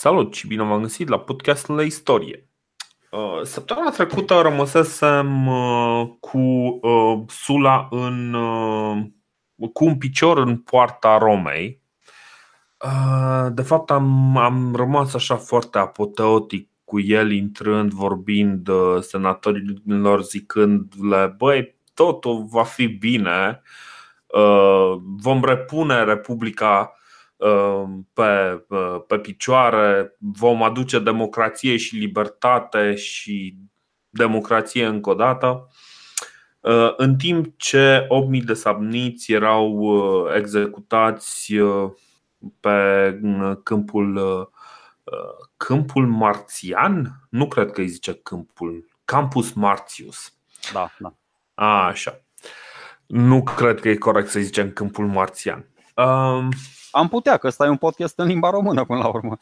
Salut și bine v-am găsit la podcastul de istorie. Uh, săptămâna trecută rămăsesem uh, cu uh, Sula în, cu un picior în poarta Romei. De fapt am, am rămas așa foarte apoteotic cu el intrând, vorbind senatorilor zicând-le Băi, totul va fi bine, vom repune Republica Um, pe, pe picioare, vom aduce democrație și libertate și democrație încă o dată. Uh, în timp ce 8.000 de sabniți erau uh, executați uh, pe câmpul câmpul marțian, nu cred că îi zice câmpul, Campus Martius. Da, da. A, așa. Nu cred că e corect să zicem câmpul marțian. Um, am putea, că ăsta e un podcast în limba română până la urmă.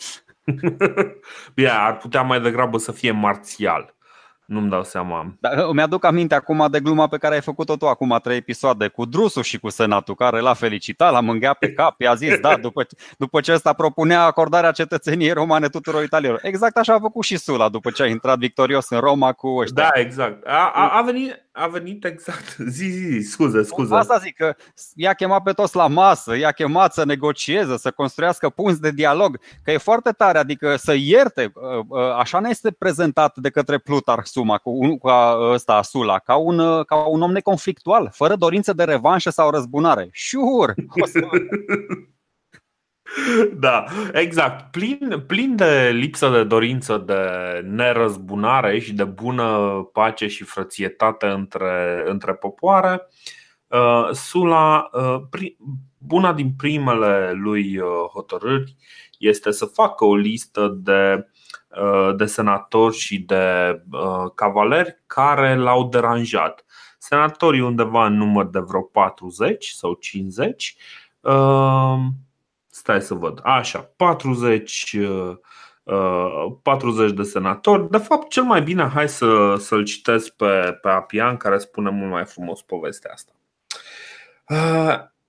Bine, ar putea mai degrabă să fie marțial. Nu-mi dau seama. Dar îmi aduc aminte acum de gluma pe care ai făcut-o tu acum trei episoade cu Drusul și cu Senatul, care l-a felicitat, l-a mângheat pe cap, i-a zis, da, după, după ce ăsta propunea acordarea cetățeniei romane tuturor italienilor. Exact așa a făcut și Sula după ce a intrat victorios în Roma cu ăștia. Da, exact. A, a, a venit a venit exact. Zi, zi, zi, scuze, scuze. Asta zic că i-a chemat pe toți la masă, i-a chemat să negocieze, să construiască punți de dialog, că e foarte tare, adică să ierte. Uh, uh, așa ne este prezentat de către Plutarh Suma, cu, un, cu ăsta Sula, ca un, uh, ca un om neconflictual, fără dorință de revanșă sau răzbunare. Sure! Da, exact. Plin, plin de lipsă de dorință de nerăzbunare și de bună pace și frățietate între, între popoare. Uh, Sula, uh, buna din primele lui uh, hotărâri este să facă o listă de, de senatori și de cavaleri care l-au deranjat. Senatorii undeva în număr de vreo 40 sau 50 Stai să văd. Așa, 40 40 uh, de senatori. De fapt, cel mai bine, hai să, să-l citesc pe, pe Apian, care spune mult mai frumos povestea asta.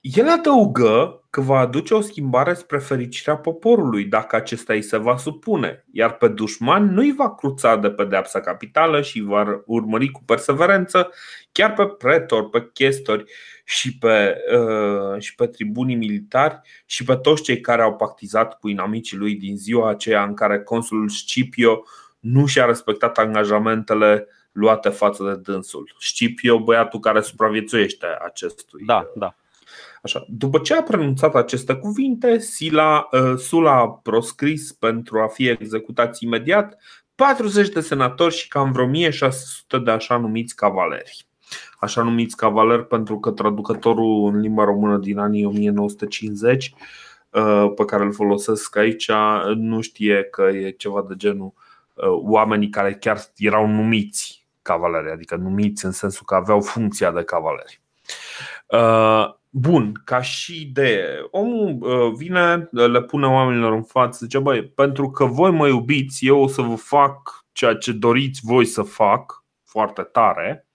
Uh, el adăugă că va aduce o schimbare spre fericirea poporului dacă acesta îi se va supune, iar pe dușman nu îi va cruța de pedeapsa capitală și va urmări cu perseverență chiar pe pretori, pe chestori și pe, uh, și pe tribunii militari și pe toți cei care au pactizat cu inamicii lui din ziua aceea în care consulul Scipio nu și-a respectat angajamentele luate față de dânsul. Scipio, băiatul care supraviețuiește acestui. Da, da Așa. După ce a pronunțat aceste cuvinte, Sila, uh, Sula a proscris pentru a fi executați imediat 40 de senatori și cam vreo 1600 de așa numiți cavaleri. Așa numiți cavaleri pentru că traducătorul în limba română din anii 1950 uh, pe care îl folosesc aici nu știe că e ceva de genul uh, oamenii care chiar erau numiți cavaleri, adică numiți în sensul că aveau funcția de cavaleri. Bun, ca și idee, omul uh, vine, le pune oamenilor în față, zice, băi, pentru că voi mă iubiți, eu o să vă fac ceea ce doriți voi să fac, foarte tare,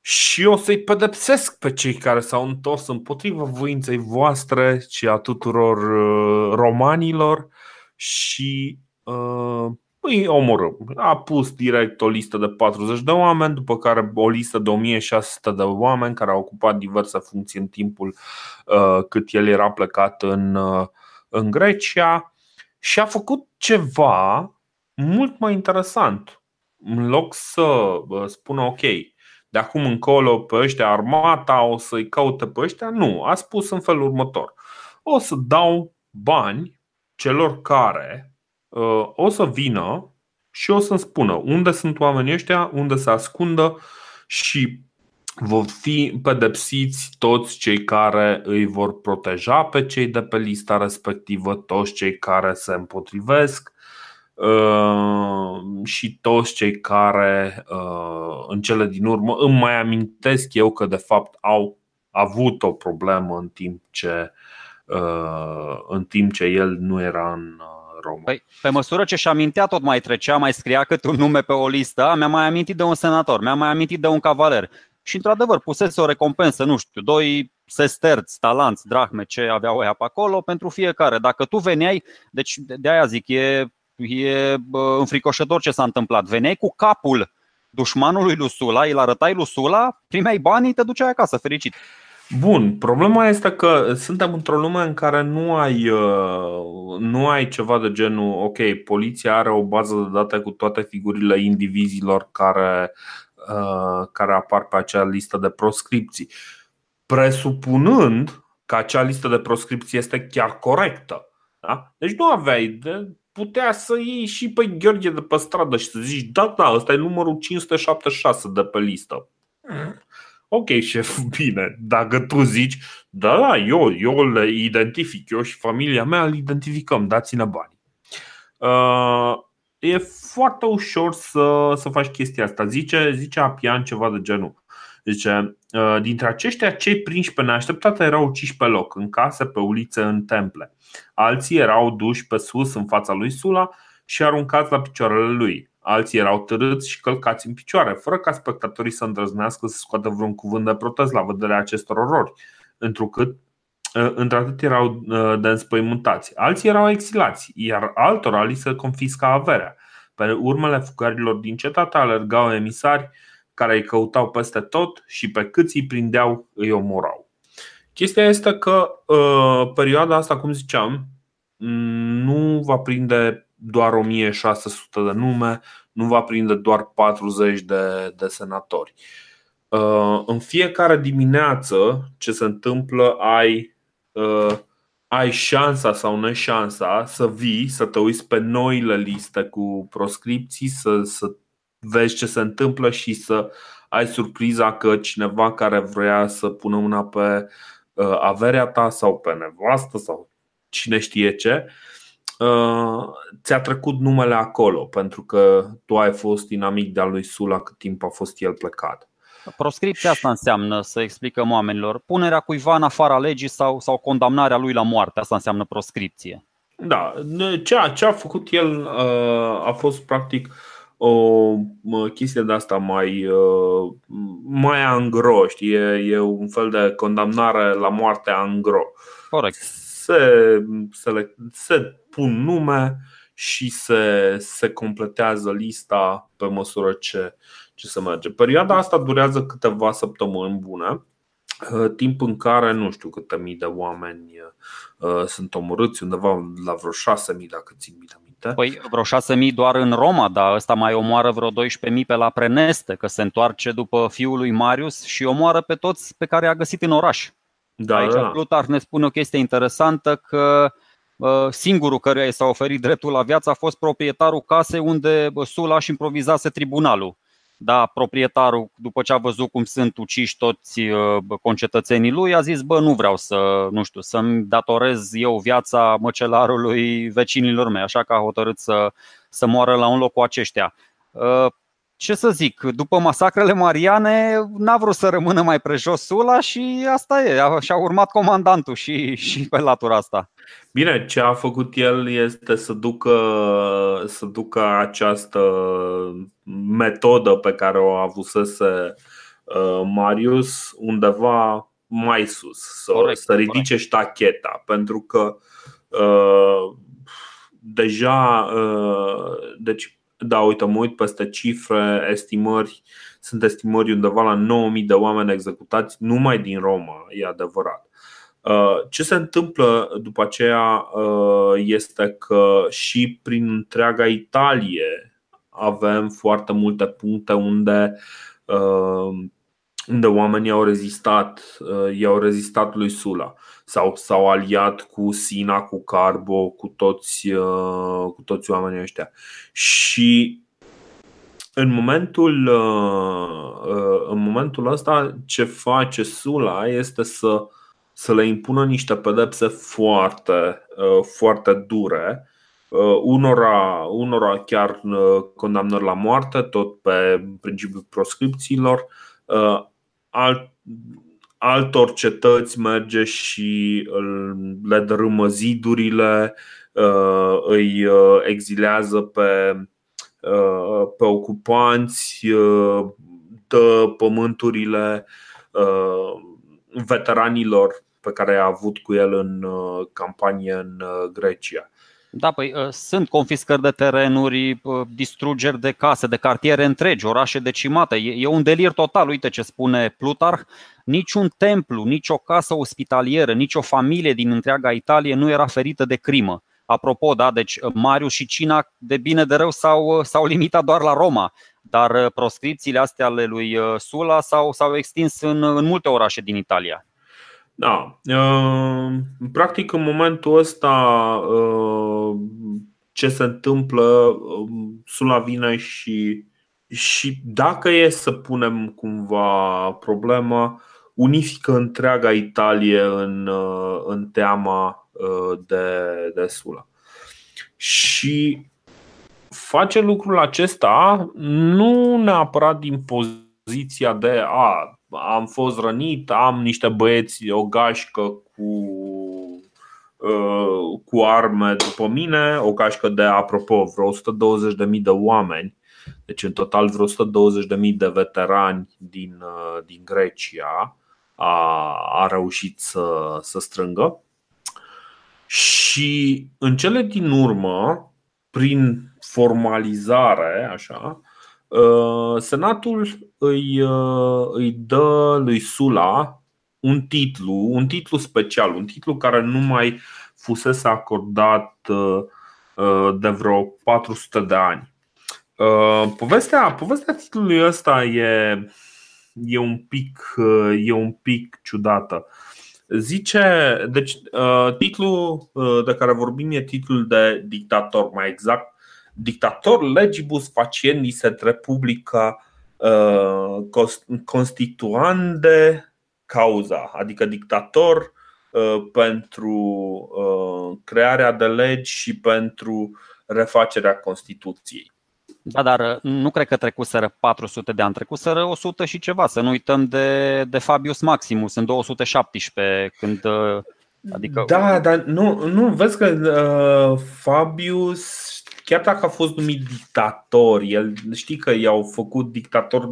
și o să-i pedepsesc pe cei care s-au întors împotriva voinței voastre și a tuturor uh, romanilor și uh, îi omorâm. A pus direct o listă de 40 de oameni, după care o listă de 1600 de oameni care au ocupat diverse funcții în timpul uh, cât el era plecat în, uh, în Grecia și a făcut ceva mult mai interesant. În loc să uh, spună ok, de acum încolo pe ăștia armata o să-i caute pe ăștia, nu, a spus în felul următor. O să dau bani celor care Uh, o să vină și o să-mi spună unde sunt oamenii ăștia, unde se ascundă și vor fi pedepsiți toți cei care îi vor proteja pe cei de pe lista respectivă, toți cei care se împotrivesc uh, și toți cei care uh, în cele din urmă îmi mai amintesc eu că de fapt au avut o problemă în timp ce în timp ce el nu era în român. Păi, pe măsură ce și amintea tot mai trecea, mai scria cât un nume pe o listă, mi-a mai amintit de un senator, mi-a mai amintit de un cavaler. Și într-adevăr pusese o recompensă, nu știu, doi sesterți, talanți, drahme, ce aveau ăia pe acolo pentru fiecare. Dacă tu veneai, deci de aia zic, e, e înfricoșător ce s-a întâmplat. Veneai cu capul dușmanului lui Sula, îl arătai lui Sula, primeai banii, te duceai acasă, fericit. Bun, problema este că suntem într-o lume în care nu ai, uh, nu ai ceva de genul, ok, poliția are o bază de date cu toate figurile indivizilor care, uh, care apar pe acea listă de proscripții, presupunând că acea listă de proscripții este chiar corectă. Da? Deci nu aveai de putea să iei și pe Gheorghe de pe stradă și să zici, da, da, ăsta e numărul 576 de pe listă. Ok, șef, bine, dacă tu zici, da, da, eu, eu le identific, eu și familia mea îl identificăm, dați-ne bani. Uh, e foarte ușor să, să faci chestia asta. Zice, zice Apian ceva de genul. Zice, uh, dintre aceștia, cei prinși pe neașteptate erau uciși pe loc, în case, pe ulițe, în temple. Alții erau duși pe sus în fața lui Sula și aruncați la picioarele lui. Alții erau târâți și călcați în picioare, fără ca spectatorii să îndrăznească să scoată vreun cuvânt de protest la vederea acestor orori, întrucât ă, într-atât erau ă, de înspăimântați. Alții erau exilați, iar altora li se confisca averea. Pe urmele fugarilor din cetate alergau emisari care îi căutau peste tot și pe câți îi prindeau îi omorau. Chestia este că uh, perioada asta, cum ziceam, nu va prinde doar 1600 de nume, nu va prinde doar 40 de, de senatori. Uh, în fiecare dimineață, ce se întâmplă, ai, uh, ai șansa sau neșansa să vii, să te uiți pe noile liste cu proscripții, să, să vezi ce se întâmplă și să ai surpriza că cineva care vrea să pună una pe uh, averea ta sau pe nevastă sau cine știe ce, Uh, ți-a trecut numele acolo pentru că tu ai fost inamic de-a lui Sula cât timp a fost el plecat. Proscripția asta înseamnă, să explicăm oamenilor, punerea cuiva în afara legii sau, sau condamnarea lui la moarte. Asta înseamnă proscripție. Da, ce a, ce a făcut el uh, a fost practic o chestie de asta mai, uh, mai angro, știi? E, e un fel de condamnare la moarte angro. Corect se, se, le, se pun nume și se, se completează lista pe măsură ce, ce se merge. Perioada asta durează câteva săptămâni bune, uh, timp în care nu știu câte mii de oameni uh, sunt omorâți, undeva la vreo 6 mii dacă țin bine minte. Păi vreo 6 mii doar în Roma, dar ăsta mai omoară vreo 12 mii pe la Preneste, că se întoarce după fiul lui Marius și omoară pe toți pe care a găsit în oraș. Da, Aici da. Plutar ne spune o chestie interesantă că singurul căruia i s-a oferit dreptul la viață a fost proprietarul casei unde Sula și improvizase tribunalul. Da, proprietarul, după ce a văzut cum sunt uciși toți concetățenii lui, a zis, bă, nu vreau să, nu știu, să-mi datorez eu viața măcelarului vecinilor mei, așa că a hotărât să, să moară la un loc cu aceștia ce să zic, după masacrele mariane n-a vrut să rămână mai prejos Sula și asta e, și-a urmat comandantul și, și pe latura asta. Bine, ce a făcut el este să ducă, să ducă această metodă pe care o avusese uh, Marius undeva mai sus, să, corect, să ridice corect. ștacheta, pentru că uh, deja, uh, deci da, uite, mă uit peste cifre, estimări. Sunt estimări undeva la 9000 de oameni executați numai din Roma, e adevărat. Uh, ce se întâmplă după aceea uh, este că și prin întreaga Italie avem foarte multe puncte unde uh, unde oamenii au rezistat, i-au rezistat lui Sula sau s-au aliat cu Sina, cu Carbo, cu toți, uh, cu toți oamenii ăștia. Și în momentul, uh, uh, în momentul ăsta, ce face Sula este să, să le impună niște pedepse foarte, foarte dure. Unora, unora chiar condamnări la moarte, tot pe principiul proscripțiilor. Alt, altor cetăți merge și le dărâmă zidurile, uh, îi uh, exilează pe, uh, pe ocupanți, dă pământurile, veteranilor pe care a avut cu el în campanie în Grecia. Da, păi sunt confiscări de terenuri, distrugeri de case, de cartiere întregi, orașe decimate. E un delir total. Uite ce spune Plutarh. Niciun templu, nicio casă ospitalieră, nicio familie din întreaga Italie nu era ferită de crimă. Apropo, da, deci Marius și Cina de bine de rău s-au, s-au limitat doar la Roma, dar proscripțiile astea ale lui Sula s-au, s-au extins în, în multe orașe din Italia. Da. Uh, practic, în momentul ăsta, uh, ce se întâmplă, um, Sula vine și, și dacă e să punem cumva problema, unifică întreaga Italie în, uh, în teama de, de Sula. Și face lucrul acesta nu neapărat din poziția de a am fost rănit, am niște băieți, o gașcă cu, uh, cu arme după mine, o gașcă de, apropo, vreo 120.000 de oameni, deci în total vreo 120.000 de veterani din, uh, din Grecia a, a reușit să, să strângă. Și în cele din urmă, prin formalizare, așa, Uh, Senatul îi, uh, îi dă lui Sula un titlu, un titlu special, un titlu care nu mai fusese acordat uh, de vreo 400 de ani. Povestea, povestea titlului ăsta e, e, un pic, e un pic ciudată. Zice, deci titlul de care vorbim e titlul de dictator, mai exact dictator legibus faciendis et republica uh, constituande cauza, adică dictator uh, pentru uh, crearea de legi și pentru refacerea Constituției. Da, dar nu cred că trecuseră 400 de ani, trecuseră 100 și ceva. Să nu uităm de, de Fabius Maximus în 217, când Adică... Da, dar nu, nu vezi că uh, Fabius chiar dacă a fost numit dictator, el știi că i-au făcut dictator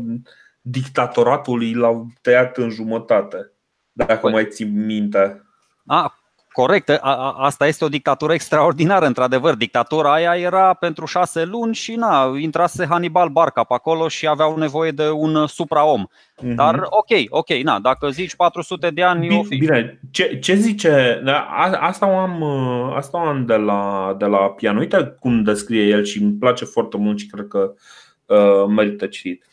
dictatoratul l-au tăiat în jumătate. Dacă păi. mai ții minte. A, corect. A, a, asta este o dictatură extraordinară, într-adevăr. Dictatura aia era pentru șase luni și na, intrase Hannibal Barca pe acolo și aveau nevoie de un supraom. Mm-hmm. Dar ok, ok, na, dacă zici 400 de ani, bine, o fi. Bine, ce, ce zice? Da, asta o am, asta o am de, la, de la pian. Uite cum descrie el și îmi place foarte mult și cred că uh, merită citit.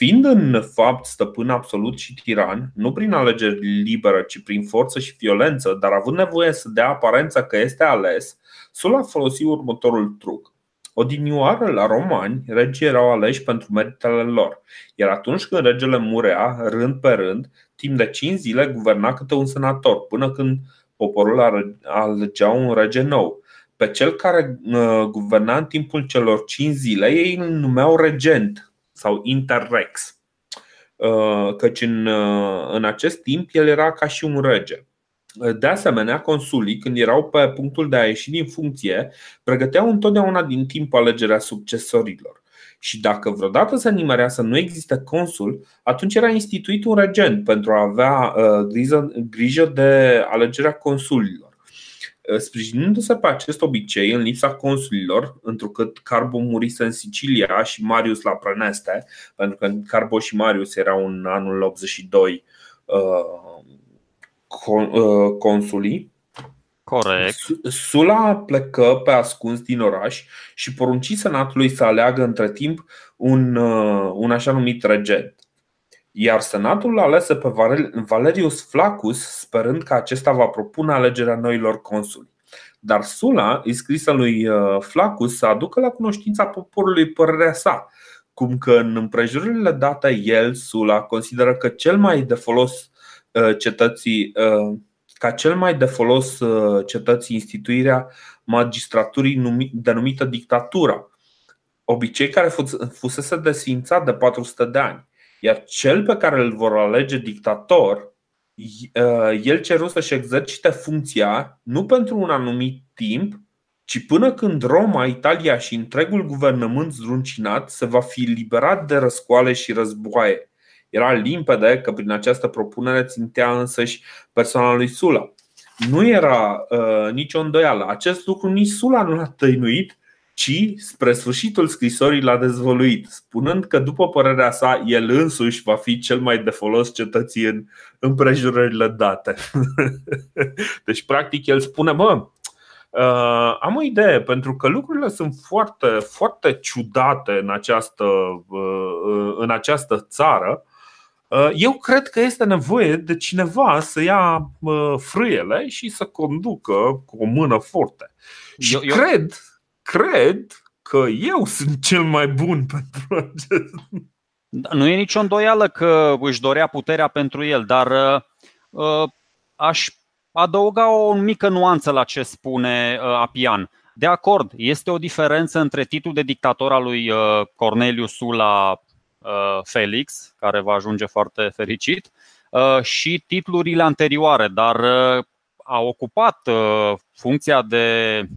Fiind în fapt stăpân absolut și tiran, nu prin alegeri liberă, ci prin forță și violență, dar având nevoie să dea aparența că este ales, Sula folosi următorul truc. Odinioară la romani, regii erau aleși pentru meritele lor, iar atunci când regele murea, rând pe rând, timp de 5 zile guverna câte un senator, până când poporul alegea un rege nou. Pe cel care uh, guverna în timpul celor 5 zile, ei îl numeau regent, sau interrex. Uh, căci în, uh, în acest timp el era ca și un rege. De asemenea, consulii, când erau pe punctul de a ieși din funcție, pregăteau întotdeauna din timp alegerea succesorilor. Și dacă vreodată se nimerea să nu existe consul, atunci era instituit un regent pentru a avea uh, grijă, grijă de alegerea consulilor. Uh, sprijinindu-se pe acest obicei în lipsa consulilor, întrucât Carbo murise în Sicilia și Marius la Prăneste, pentru că Carbo și Marius erau în anul 82 uh, uh, consulii. Corect. Sula plecă pe ascuns din oraș și porunci senatului să aleagă între timp un, un așa numit regent iar senatul alese pe Valerius Flaccus sperând că acesta va propune alegerea noilor consuli. Dar Sula îi scrisă lui uh, Flaccus să aducă la cunoștința poporului părerea sa, cum că în împrejurile date el, Sula, consideră că cel mai de folos uh, cetății uh, ca cel mai de folos cetății instituirea magistraturii denumită dictatura, obicei care fusese desfințat de 400 de ani. Iar cel pe care îl vor alege dictator, uh, el ceru să-și exercite funcția nu pentru un anumit timp, ci până când Roma, Italia și întregul guvernământ zdruncinat se va fi liberat de răscoale și războaie. Era limpede că prin această propunere țintea însăși persoana lui Sula. Nu era uh, nicio îndoială. Acest lucru nici Sula nu l-a tăinuit, ci spre sfârșitul scrisorii l-a dezvăluit, spunând că, după părerea sa, el însuși va fi cel mai de folos cetății în împrejurările date. deci, practic, el spune: Bă, Uh, am o idee, pentru că lucrurile sunt foarte, foarte ciudate în această, uh, în această țară. Uh, eu cred că este nevoie de cineva să ia uh, frâiele și să conducă cu o mână forte. Și eu, eu... cred cred că eu sunt cel mai bun pentru acest. Da, nu e nicio îndoială că își dorea puterea pentru el, dar uh, aș adăuga o mică nuanță la ce spune uh, Apian. De acord, este o diferență între titlul de dictator al lui uh, Cornelius Sula uh, Felix, care va ajunge foarte fericit, uh, și titlurile anterioare, dar uh, a ocupat uh, funcția de Uh,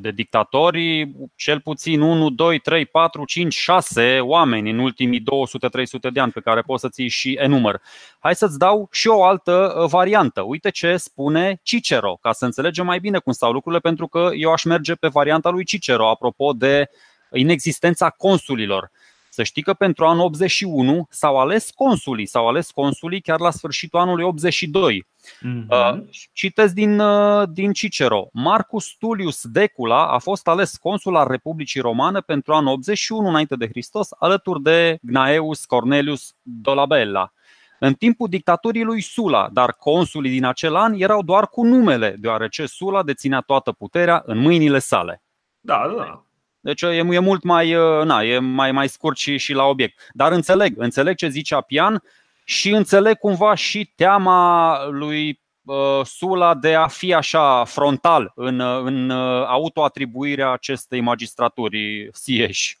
de dictatori, cel puțin 1, 2, 3, 4, 5, 6 oameni în ultimii 200-300 de ani pe care poți să ți și enumăr. Hai să-ți dau și o altă uh, variantă. Uite ce spune Cicero, ca să înțelegem mai bine cum stau lucrurile, pentru că eu aș merge pe varianta lui Cicero, apropo de inexistența consulilor. Să știi că pentru anul 81 s-au ales consulii, s-au ales consulii chiar la sfârșitul anului 82. Mm-hmm. Uh, citesc din, uh, din Cicero. Marcus Tullius Decula a fost ales consul al Republicii Romane pentru anul 81 înainte de Hristos, alături de Gnaeus Cornelius Dolabella. În timpul dictaturii lui Sula, dar consulii din acel an erau doar cu numele, deoarece Sula deținea toată puterea în mâinile sale. Da, da. Deci e, e mult mai, uh, na, e mai, mai scurt și, și la obiect. Dar înțeleg, înțeleg ce zice Apian și înțeleg cumva și teama lui uh, Sula de a fi așa frontal în, în uh, autoatribuirea acestei magistraturi sieși.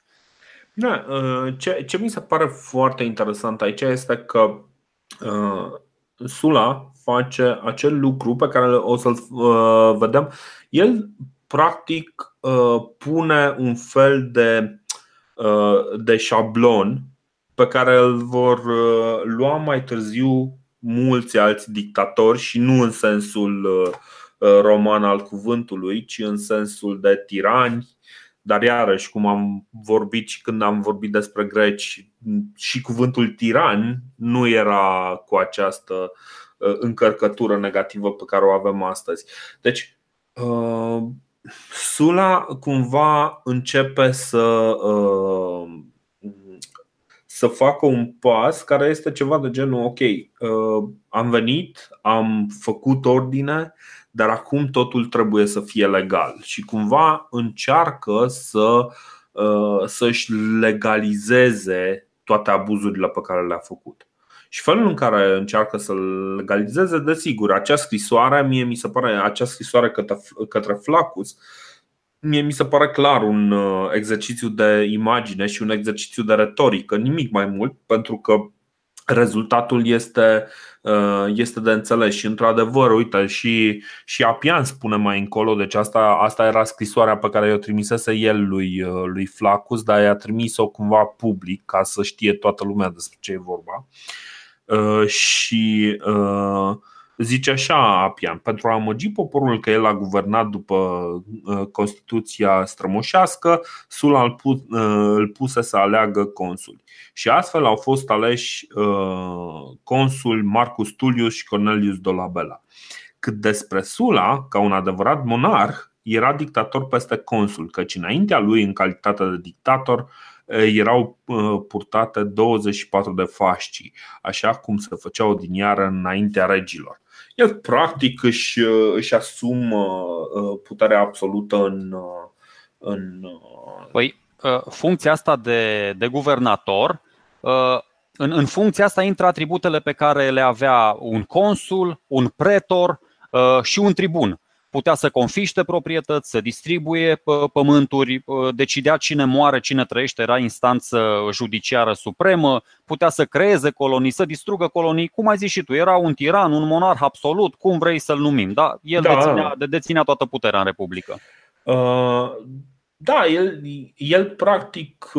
Da, ce, ce mi se pare foarte interesant aici este că uh, Sula face acel lucru pe care o să-l uh, vedem. El practic uh, pune un fel de, uh, de șablon pe care îl vor uh, lua mai târziu mulți alți dictatori și nu în sensul roman al cuvântului, ci în sensul de tirani, dar iarăși, cum am vorbit și când am vorbit despre greci, și cuvântul tiran nu era cu această încărcătură negativă pe care o avem astăzi. Deci, Sula cumva începe să uh, să facă un pas care este ceva de genul ok, uh, am venit, am făcut ordine, dar acum totul trebuie să fie legal și cumva încearcă să uh, să-și legalizeze toate abuzurile pe care le-a făcut. Și felul în care încearcă să-l legalizeze, desigur, acea scrisoare, mie mi se pare, acea scrisoare către, către Flacus, mie mi se pare clar un uh, exercițiu de imagine și un exercițiu de retorică, nimic mai mult, pentru că rezultatul este, uh, este de înțeles și într-adevăr, uite, și, și Apian spune mai încolo, deci asta, asta era scrisoarea pe care o trimisese el lui, uh, lui Flacus, dar i-a trimis-o cumva public ca să știe toată lumea despre ce e vorba. Uh, și uh, zice așa Apian, pentru a amăgi poporul că el a guvernat după uh, Constituția strămoșească, Sula îl puse să aleagă consuli. Și astfel au fost aleși consul Marcus Tullius și Cornelius Dolabella. Cât despre Sula, ca un adevărat monarh, era dictator peste consul, căci înaintea lui, în calitate de dictator, erau purtate 24 de fașci, așa cum se făceau din iară înaintea regilor. El practic își, își asumă puterea absolută în. în păi, funcția asta de, de guvernator, în, în funcția asta intră atributele pe care le avea un consul, un pretor și un tribun putea să confiște proprietăți, să distribuie pământuri, decidea cine moare, cine trăiește, era instanță judiciară supremă, putea să creeze colonii, să distrugă colonii, cum ai zis și tu, era un tiran, un monarh absolut, cum vrei să-l numim, da? El da. Deținea, deținea toată puterea în Republică. Uh, Da, el, el practic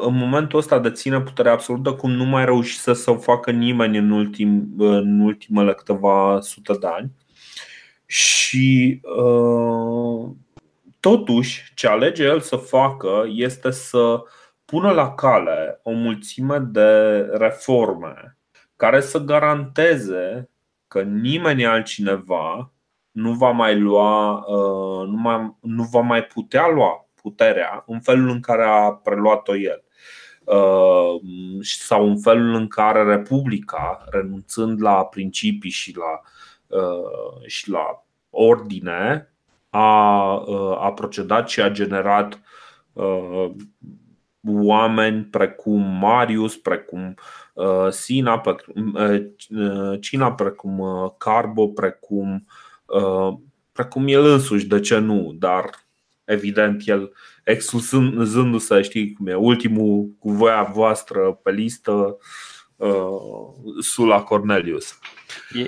în momentul ăsta deține puterea absolută cum nu mai reușise să o facă nimeni în, ultim, în ultimele câteva sute de ani. Și uh, totuși, ce alege el să facă este să pună la cale o mulțime de reforme care să garanteze că nimeni altcineva nu va mai lua, uh, nu, mai, nu va mai putea lua puterea în felul în care a preluat-o el. Uh, sau în felul în care Republica, renunțând la principii și la, uh, și la ordine, a, a procedat și a generat oameni precum Marius, precum Sina, precum, Cina, precum Carbo, precum precum el însuși, de ce nu, dar evident el excluzându-se, știi cum e, ultimul cu voia voastră pe listă, Sula Cornelius.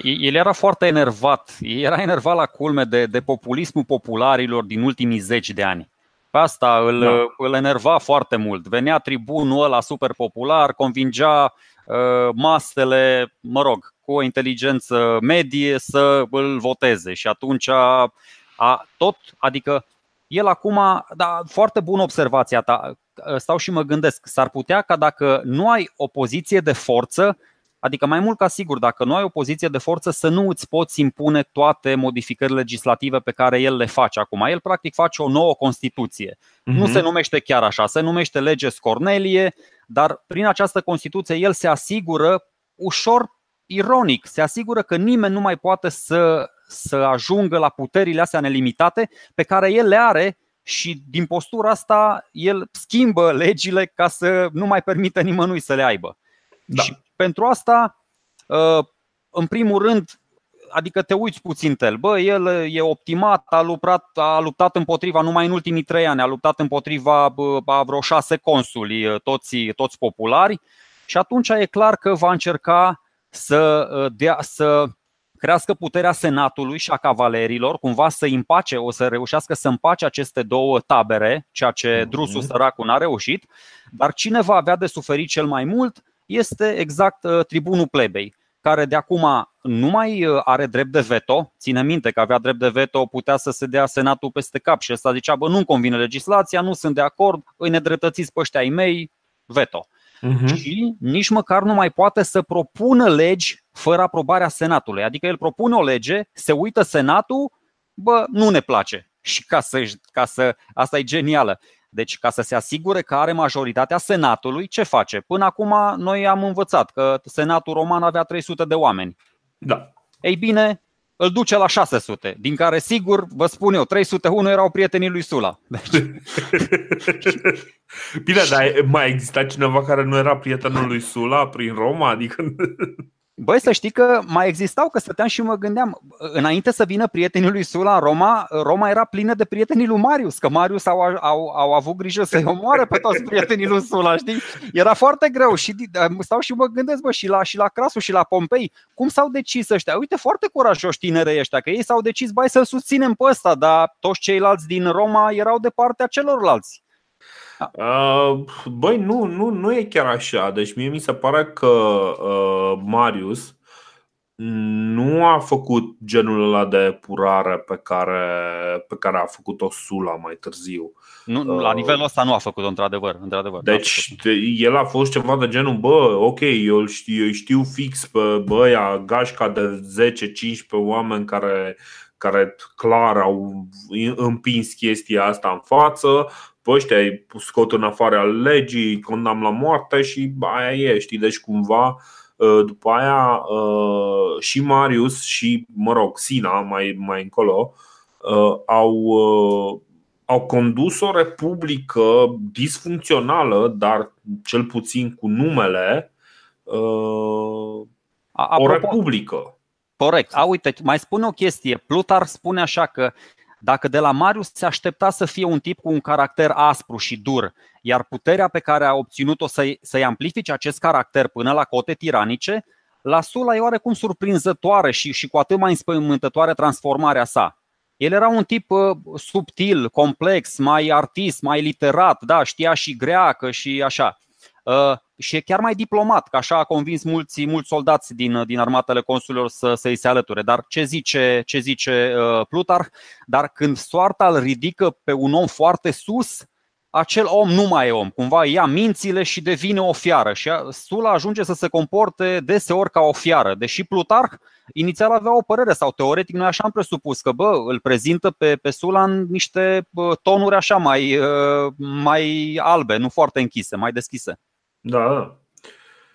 El era foarte enervat, era enervat la culme de, de populismul popularilor din ultimii zeci de ani. Pe asta îl, da. îl enerva foarte mult. Venea tribunul ăla super popular, convingea uh, masele, mă rog, cu o inteligență medie să îl voteze și atunci a, a tot, adică el acum, da, foarte bună observația ta, stau și mă gândesc, s-ar putea ca dacă nu ai o poziție de forță, Adică mai mult ca sigur, dacă nu ai o poziție de forță, să nu îți poți impune toate modificările legislative pe care el le face acum. El practic face o nouă Constituție. Uh-huh. Nu mhm. se numește chiar așa, se numește lege Scornelie, dar prin această Constituție el se asigură ușor ironic, se asigură că nimeni nu mai poate să, să ajungă la puterile astea nelimitate pe care el le are și din postura asta el schimbă legile ca să nu mai permită nimănui să le aibă. Da. Și pentru asta, uh, în primul rând, adică te uiți puțin el. Bă, el e optimat, a luptat, a luptat împotriva, numai în ultimii trei ani, a luptat împotriva a vreo șase consuli, uh, toți, toți populari, și atunci e clar că va încerca să, uh, dea, să crească puterea senatului și a cavalerilor, cumva să împace, o să reușească să împace aceste două tabere, ceea ce mhm. Drusul săracul n-a reușit, dar cine va avea de suferit cel mai mult este exact uh, tribunul plebei, care de acum nu mai uh, are drept de veto. Ține minte că avea drept de veto, putea să se dea senatul peste cap și ăsta zicea, bă, nu-mi convine legislația, nu sunt de acord, îi nedreptățiți pe ăștia ai mei, veto. Uh-huh. Și nici măcar nu mai poate să propună legi fără aprobarea Senatului. Adică el propune o lege, se uită Senatul, bă, nu ne place. Și ca să, ca să asta e genială. Deci, ca să se asigure că are majoritatea Senatului, ce face? Până acum noi am învățat că Senatul Roman avea 300 de oameni. Da. Ei bine, îl duce la 600, din care sigur, vă spun eu, 301 erau prietenii lui Sula. Deci... Bine, dar mai exista cineva care nu era prietenul lui Sula prin Roma? Adică... Băi, să știi că mai existau, că stăteam și mă gândeam, înainte să vină prietenii lui Sula în Roma, Roma era plină de prietenii lui Marius, că Marius au, au, au avut grijă să-i omoare pe toți prietenii lui Sula, știi? Era foarte greu și stau și mă gândesc, bă, și la, și la Crasu și la Pompei, cum s-au decis ăștia? Uite, foarte curajoși tineri ăștia, că ei s-au decis, bai, să-l susținem pe ăsta, dar toți ceilalți din Roma erau de partea celorlalți. Uh, băi, nu, nu, nu e chiar așa. Deci mie mi se pare că uh, Marius nu a făcut genul ăla de purare pe care, pe care a făcut-o Sula mai târziu. Nu, la uh, nivelul ăsta nu a făcut-o, într-adevăr. într-adevăr deci el a fost ceva de genul, bă, ok, eu știu, eu știu fix pe băia gașca de 10-15 oameni care, care clar au împins chestia asta în față pe ăștia îi scot în afară al legii, condamn la moarte și aia e, știi, deci cumva ă, după aia ă, și Marius și, mă rog, Sina mai, mai încolo ă, au, au condus o republică disfuncțională, dar cel puțin cu numele, Apropo, o republică. Corect. A, uite, mai spune o chestie. Plutar spune așa că dacă de la Marius se aștepta să fie un tip cu un caracter aspru și dur, iar puterea pe care a obținut-o să-i, să amplifice acest caracter până la cote tiranice, la Sula e oarecum surprinzătoare și, și cu atât mai înspăimântătoare transformarea sa. El era un tip subtil, complex, mai artist, mai literat, da, știa și greacă și așa. Și e chiar mai diplomat, că așa a convins mulți, mulți soldați din, din armatele consulilor să, să îi se alăture. Dar ce zice, ce zice Plutarh? Dar când soarta îl ridică pe un om foarte sus, acel om nu mai e om. Cumva ia mințile și devine o fiară. Și Sula ajunge să se comporte deseori ca o fiară. Deși Plutarh inițial avea o părere sau teoretic noi așa am presupus că bă, îl prezintă pe, pe Sula în niște tonuri așa mai, mai albe, nu foarte închise, mai deschise. Da, da.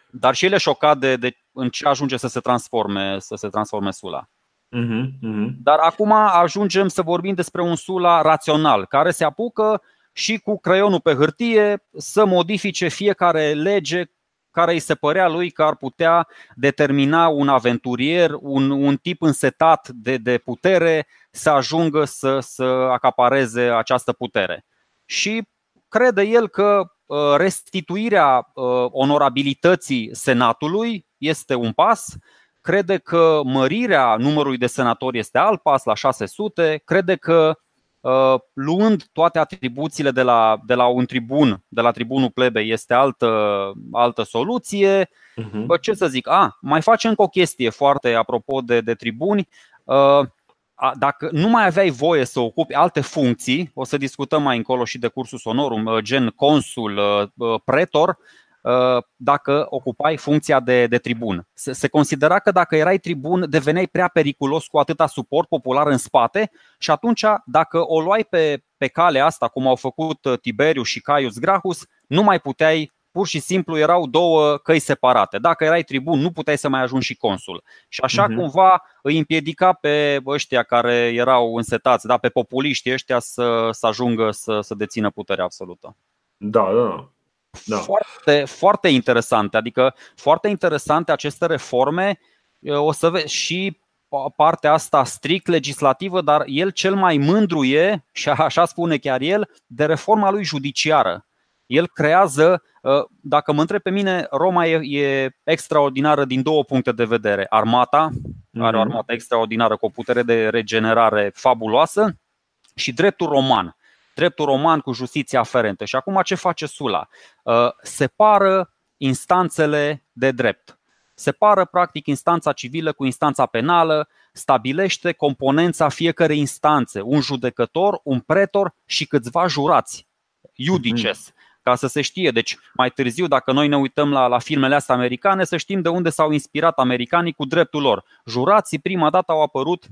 Dar și el e șocat de, de în ce ajunge să se transforme, să se transforme Sula. Uh-huh, uh-huh. Dar acum ajungem să vorbim despre un Sula rațional, care se apucă și cu creionul pe hârtie să modifice fiecare lege care îi se părea lui că ar putea determina un aventurier, un, un tip însetat de, de putere să ajungă să, să acapareze această putere. Și crede el că uh, restituirea uh, onorabilității Senatului este un pas, crede că mărirea numărului de senatori este alt pas la 600, crede că Uh, luând toate atribuțiile de la, de la un tribun, de la tribunul plebe, este altă, altă soluție. Uh-huh. Bă, ce să zic? A, mai face încă o chestie foarte apropo de, de tribuni. Uh, dacă nu mai aveai voie să ocupi alte funcții, o să discutăm mai încolo și de cursul sonorum, uh, gen consul, pretor, Uh, dacă ocupai funcția de, de tribun. Se, se considera că dacă erai tribun deveneai prea periculos cu atâta suport popular în spate și atunci dacă o luai pe, pe calea asta, cum au făcut uh, Tiberiu și Caius Gracchus, nu mai puteai pur și simplu erau două căi separate. Dacă erai tribun, nu puteai să mai ajungi și consul. Și așa uh-huh. cumva îi împiedica pe ăștia care erau însetați, da, pe populiștii ăștia să, să ajungă să, să dețină puterea absolută. Da, da da. foarte, foarte interesante. Adică foarte interesante aceste reforme. O să vezi și partea asta strict legislativă, dar el cel mai mândru e, și așa spune chiar el, de reforma lui judiciară. El creează, dacă mă întreb pe mine, Roma e, e extraordinară din două puncte de vedere. Armata, are o mhm. armată extraordinară cu o putere de regenerare fabuloasă și dreptul roman dreptul roman cu justiția aferentă. Și acum ce face Sula? Uh, separă instanțele de drept. Separă practic instanța civilă cu instanța penală, stabilește componența fiecărei instanțe, un judecător, un pretor și câțiva jurați, judices, mhm. Ca să se știe. Deci, mai târziu, dacă noi ne uităm la, la filmele astea americane, să știm de unde s-au inspirat americanii cu dreptul lor. Jurații prima dată au apărut,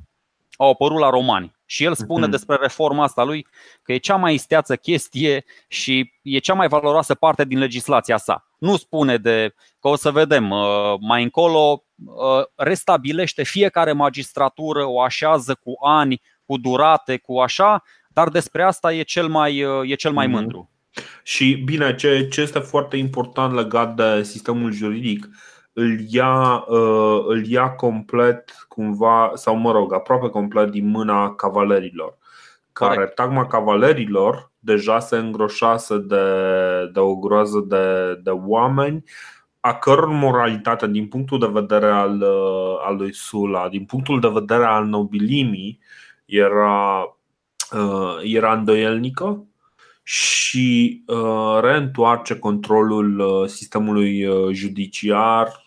au apărut la romani. Și el spune mhm. despre reforma asta lui că e cea mai isteață chestie și e cea mai valoroasă parte din legislația sa. Nu spune de că o să vedem uh, mai încolo, uh, restabilește fiecare magistratură, o așează cu ani, cu durate, cu așa, dar despre asta e cel mai, uh, e cel mai mhm. mândru. Și bine, ce, ce este foarte important legat de sistemul juridic, îl ia, uh, îl ia complet cumva, sau mă rog, aproape complet din mâna cavalerilor. Care Correct. tagma cavalerilor deja se îngroșase de, de o groază de, de oameni a căror moralitate, din punctul de vedere al, uh, al lui Sula, din punctul de vedere al nobilimii, era, uh, era îndoielnică și reîntoarce controlul sistemului judiciar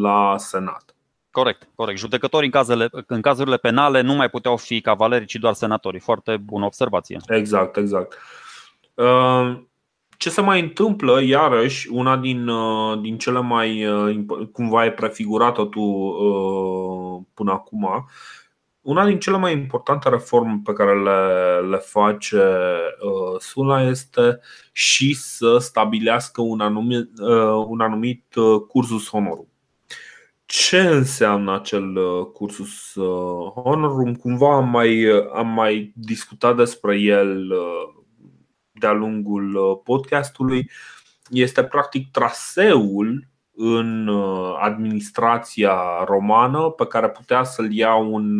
la Senat. Corect, corect. Judecătorii în, cazele, în cazurile penale nu mai puteau fi cavaleri, ci doar senatorii. Foarte bună observație. Exact, exact. Uh, ce se mai întâmplă, iarăși, una din, uh, din cele mai, uh, cumva ai prefigurat-o tu până acum, una din cele mai importante reforme pe care le, le face Sula este și să stabilească un anumit, un anumit cursus honorum ce înseamnă acel uh, cursus uh, honorum. Cumva am mai, am mai discutat despre el uh, de-a lungul podcastului. Este practic traseul în administrația romană pe care putea să-l ia un,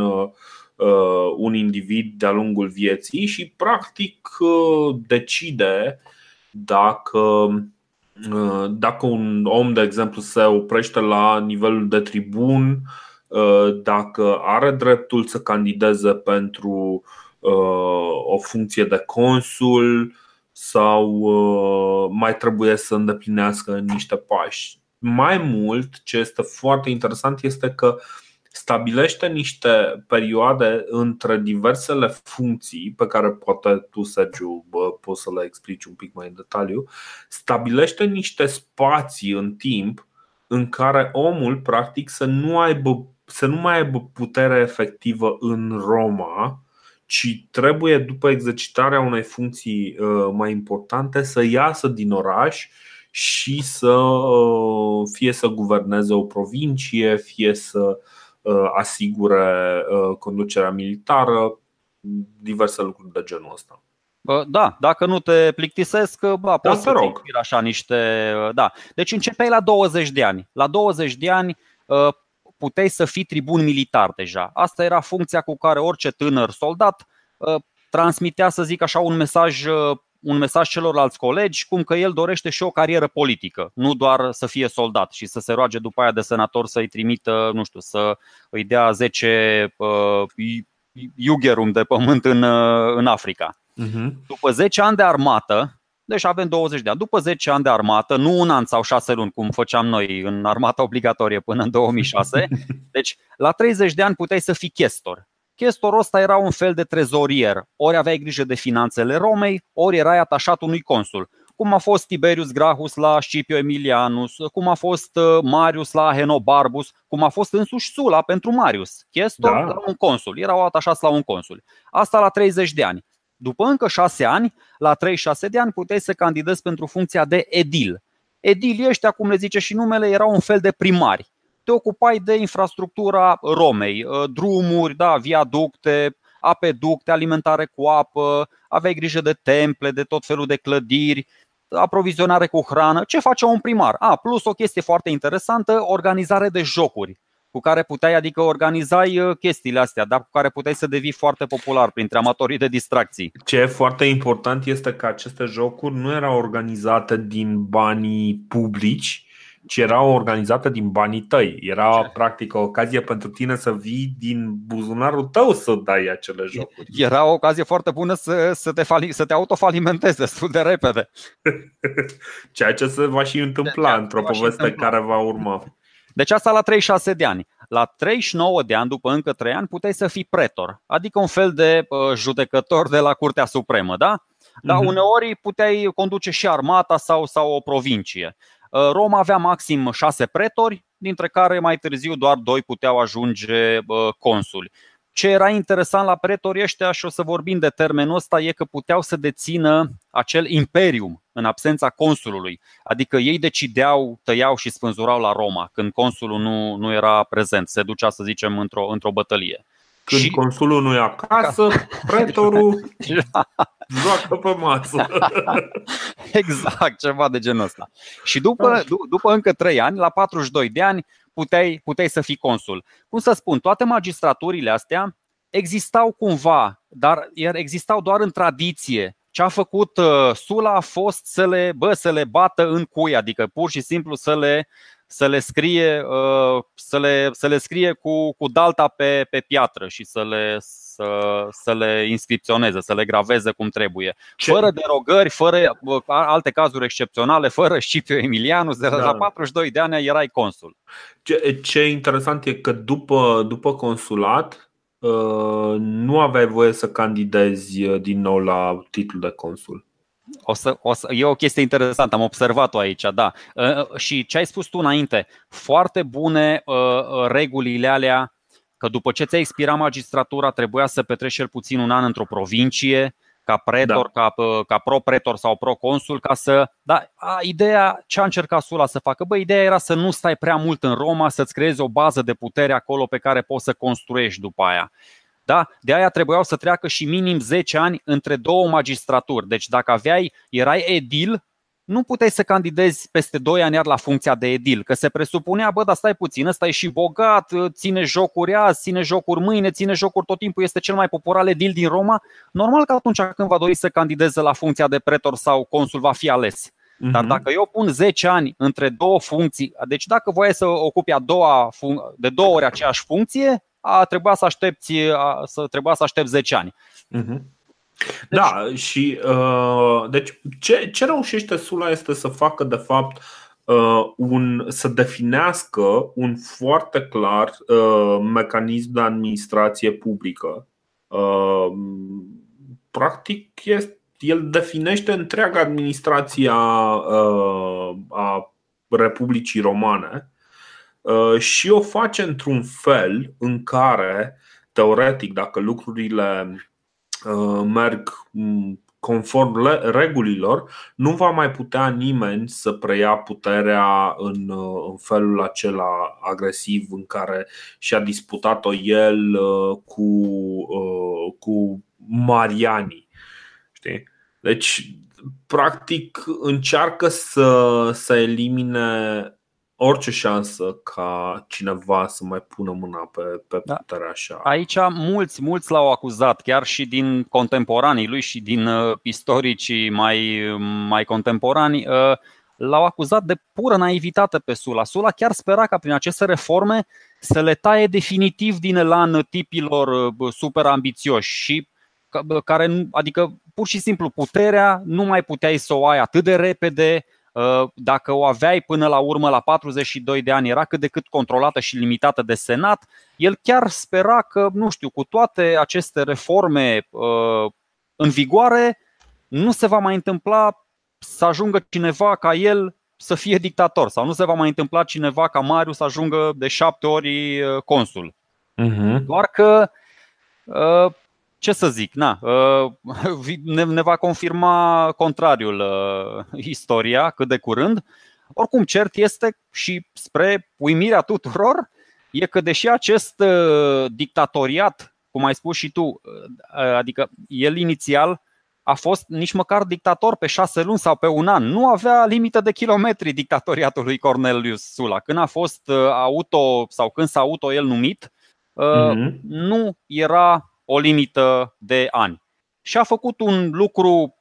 un individ de-a lungul vieții și practic decide dacă Uh, dacă un om, de exemplu, se oprește la nivelul de tribun, dacă are dreptul să candideze pentru o funcție de consul sau mai trebuie să îndeplinească niște pași. Mai mult, ce este foarte interesant este că stabilește niște perioade între diversele funcții pe care poate tu, Sergiu, poți să le explici un pic mai în detaliu, stabilește niște spații în timp în care omul practic să nu aibă să nu mai aibă putere efectivă în Roma, ci trebuie, după exercitarea unei funcții uh, mai importante, să iasă din oraș și să uh, fie să guverneze o provincie, fie să uh, asigure conducerea militară, diverse lucruri de genul ăsta. Da, dacă nu te plictisesc, ba, da, poți să rog. așa niște. Da. Deci începeai la 20 de ani. La 20 de ani puteai să fii tribun militar deja. Asta era funcția cu care orice tânăr soldat uh, transmitea, să zic așa, un mesaj uh, un mesaj celorlalți colegi cum că el dorește și o carieră politică, nu doar să fie soldat și să se roage după aia de senator să-i trimită, nu știu, să îi dea 10 uh, iugherum de pământ în, uh, în Africa. Uh-huh. După 10 ani de armată, deci avem 20 de ani. După 10 ani de armată, nu un an sau 6 luni, cum făceam noi în armata obligatorie până în 2006, deci la 30 de ani puteai să fii chestor. Chestorul ăsta era un fel de trezorier. Ori aveai grijă de finanțele Romei, ori erai atașat unui consul. Cum a fost Tiberius Gracchus la Scipio Emilianus, cum a fost uh, Marius la Henobarbus, cum a fost însuși Sula pentru Marius. Chestor da. la un consul, erau atașați la un consul. Asta la 30 de ani. După încă șase ani, la 36 de ani, puteai să candidezi pentru funcția de edil. Edilii ăștia, cum le zice și numele, erau un fel de primari. Te ocupai de infrastructura Romei, ă, drumuri, da, viaducte, apeducte, alimentare cu apă, aveai grijă de temple, de tot felul de clădiri, aprovizionare cu hrană. Ce face un primar? A, plus o chestie foarte interesantă, organizare de jocuri cu care puteai, adică organizai uh, chestiile astea, dar cu care puteai să devii foarte popular printre amatorii de distracții. Ce e foarte important este că aceste jocuri nu erau organizate din banii publici, ci erau organizate din banii tăi. Era Ce? practic o ocazie pentru tine să vii din buzunarul tău să dai acele jocuri. Era o ocazie foarte bună să, să, te, fali, să te autofalimentezi destul de repede. Ceea ce se va și întâmpla într-o poveste care va urma. Deci asta la 36 de ani. La 39 de ani, după încă 3 ani, puteai să fii pretor, adică un fel de uh, judecător de la Curtea Supremă, da? Dar uh-huh. uneori puteai conduce și armata sau, sau o provincie. Uh, Roma avea maxim 6 pretori, dintre care mai târziu doar 2 puteau ajunge uh, consuli. Ce era interesant la pretorii ăștia și o să vorbim de termenul ăsta e că puteau să dețină acel imperium în absența consulului. Adică ei decideau, tăiau și spânzurau la Roma când consulul nu, nu era prezent, se ducea să zicem într-o, într-o bătălie. Când și... consulul nu e acasă, pretorul joacă pe masă. exact, ceva de genul ăsta. Și după, după încă 3 ani, la 42 de ani, puteai, puteai să fii consul. Cum să spun, toate magistraturile astea existau cumva, dar existau doar în tradiție. Ce a făcut uh, Sula a fost să le, bă, să le bată în cui, adică pur și simplu să le, să le scrie, uh, să le, să le scrie cu, cu dalta pe, pe piatră și să le, să, să le inscripționeze, să le graveze cum trebuie. Ce? Fără derogări, fără alte cazuri excepționale, fără Scipio Emilianus, de la da. 42 de ani erai consul. Ce, ce interesant e că după, după consulat uh, nu aveai voie să candidezi uh, din nou la titlul de consul. O să, o să, e o chestie interesantă, am observat-o aici, da. Uh, și ce ai spus tu înainte, foarte bune regulile alea că după ce ți-a expirat magistratura trebuia să petreci cel puțin un an într-o provincie, ca pretor, da. ca, ca pro-pretor sau pro-consul, ca să. Da, a, ideea, ce a încercat Sula să facă? Bă, ideea era să nu stai prea mult în Roma, să-ți creezi o bază de putere acolo pe care poți să construiești după aia. Da? De aia trebuiau să treacă și minim 10 ani între două magistraturi. Deci dacă aveai, erai edil, nu puteai să candidezi peste 2 ani iar la funcția de edil, că se presupunea, bă, dar stai puțin, ăsta e și bogat, ține jocuri azi, ține jocuri mâine, ține jocuri tot timpul, este cel mai popular edil din Roma. Normal că atunci când va dori să candideze la funcția de pretor sau consul va fi ales. Dar dacă eu pun 10 ani între două funcții, deci dacă voiai să ocupi a doua de două ori aceeași funcție, a trebuit să aștepți, a, să trebuia să aștepți 10 ani. Uh-huh. Deci, da, și uh, deci ce, ce reușește Sula este să facă de fapt uh, un, să definească un foarte clar uh, mecanism de administrație publică. Uh, practic, este, el definește întreaga administrație a, uh, a Republicii Romane uh, și o face într-un fel în care, teoretic, dacă lucrurile Uh, merg mm, conform regulilor, nu va mai putea nimeni să preia puterea în, uh, în felul acela agresiv în care și-a disputat-o el uh, cu, cu Mariani. Știi? Deci, practic, încearcă să, să elimine orice șansă ca cineva să mai pună mâna pe, pe da. puterea așa. Aici mulți, mulți l-au acuzat, chiar și din contemporanii lui și din uh, istoricii mai, mai contemporani, uh, l-au acuzat de pură naivitate pe Sula. Sula chiar spera ca prin aceste reforme să le taie definitiv din elan tipilor uh, super ambițioși și care, adică pur și simplu puterea nu mai puteai să o ai atât de repede, Uh, dacă o aveai până la urmă la 42 de ani, era cât de cât controlată și limitată de Senat, el chiar spera că, nu știu, cu toate aceste reforme uh, în vigoare, nu se va mai întâmpla să ajungă cineva ca el să fie dictator sau nu se va mai întâmpla cineva ca Marius să ajungă de șapte ori uh, consul. Uh-huh. Doar că ce să zic, na, uh, ne va confirma contrariul uh, istoria cât de curând. Oricum, cert este și spre uimirea tuturor, e că deși acest uh, dictatoriat, cum ai spus și tu, adică el inițial a fost nici măcar dictator pe șase luni sau pe un an. Nu avea limită de kilometri dictatoriatul lui Cornelius Sula. Când a fost auto sau când s-a auto el numit, mm-hmm. nu era o limită de ani. Și a făcut un lucru,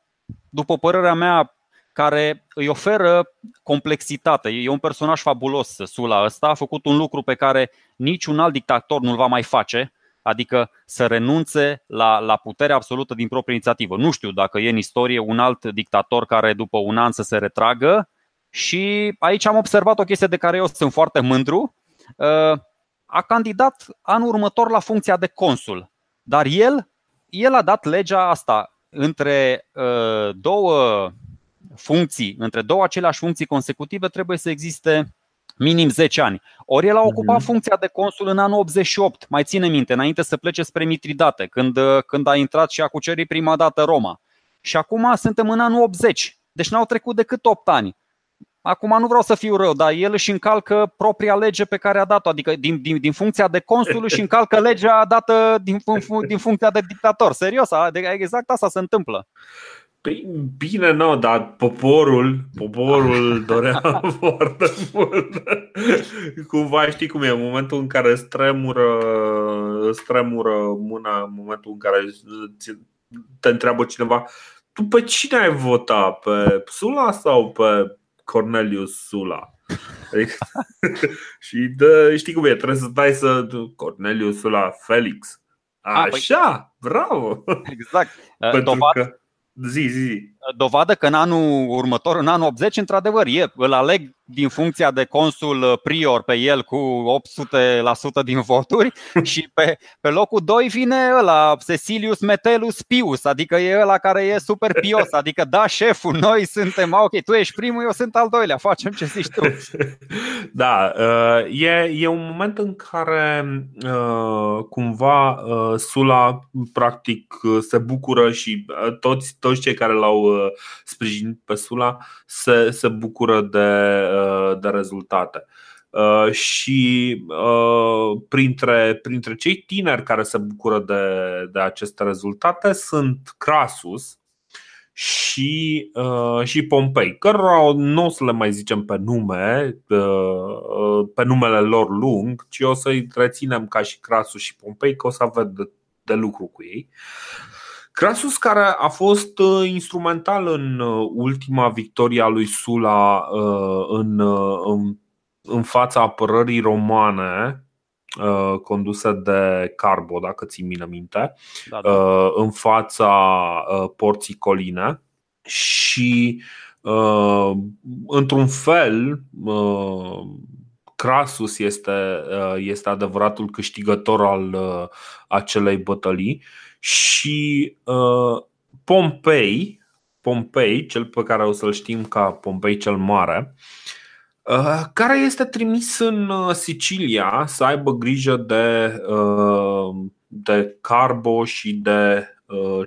după părerea mea, care îi oferă complexitate. E un personaj fabulos, Sula ăsta. A făcut un lucru pe care niciun alt dictator nu-l va mai face, adică să renunțe la, la puterea absolută din proprie inițiativă. Nu știu dacă e în istorie un alt dictator care după un an să se retragă și aici am observat o chestie de care eu sunt foarte mândru. Uh, a candidat anul următor la funcția de consul dar el, el a dat legea asta între uh, două funcții, între două aceleași funcții consecutive trebuie să existe minim 10 ani. Ori el a ocupat mm-hmm. funcția de consul în anul 88, mai ține minte, înainte să plece spre Mitridate, când, uh, când a intrat și a cucerit prima dată Roma. Și acum suntem în anul 80, deci n-au trecut decât 8 ani. Acum nu vreau să fiu rău, dar el își încalcă propria lege pe care a dat-o, adică din, din, din funcția de consul își încalcă legea dată din, din funcția de dictator. Serios, exact asta se întâmplă. Păi, bine, nu, dar poporul, poporul dorea foarte mult. Cumva știi cum e, în momentul în care stremură, stremură mâna, în momentul în care te întreabă cineva, tu pe cine ai vota? Pe Sula sau pe Cornelius Sula. Adică, și de, știi cum e, trebuie să dai să Cornelius Sula Felix. Așa, A, păi... bravo! Exact. Pentru Dovadă, că Zi, zi. Dovadă că în anul următor, în anul 80, într-adevăr, e, îl aleg din funcția de consul uh, prior pe el cu 800% din voturi și pe, pe locul 2 vine ăla, Cecilius Metellus Pius, adică e ăla care e super pios, adică da, șeful, noi suntem, ok, tu ești primul, eu sunt al doilea, facem ce zici tu. Da, uh, e, e un moment în care uh, cumva Sula practic se bucură și toți toți cei care l-au uh, sprijinit pe Sula se, se bucură de, uh, de rezultate. Uh, și printre, printre cei tineri care se bucură de, de aceste rezultate sunt Crasus, și, uh, și Pompei, cărora nu o să le mai zicem pe nume, uh, pe numele lor lung, ci o să-i reținem ca și Crasus și Pompei, că o să avem de, de lucru cu ei. Crasus care a fost instrumental în ultima victorie a lui Sula în, în, în fața apărării romane condusă de Carbo, dacă ții mine minte, da, da. în fața porții Coline și într-un fel Crasus este, uh, este adevăratul câștigător al uh, acelei bătălii și uh, Pompei, Pompei, cel pe care o să-l știm ca Pompei cel Mare, care este trimis în Sicilia să aibă grijă de, de Carbo și de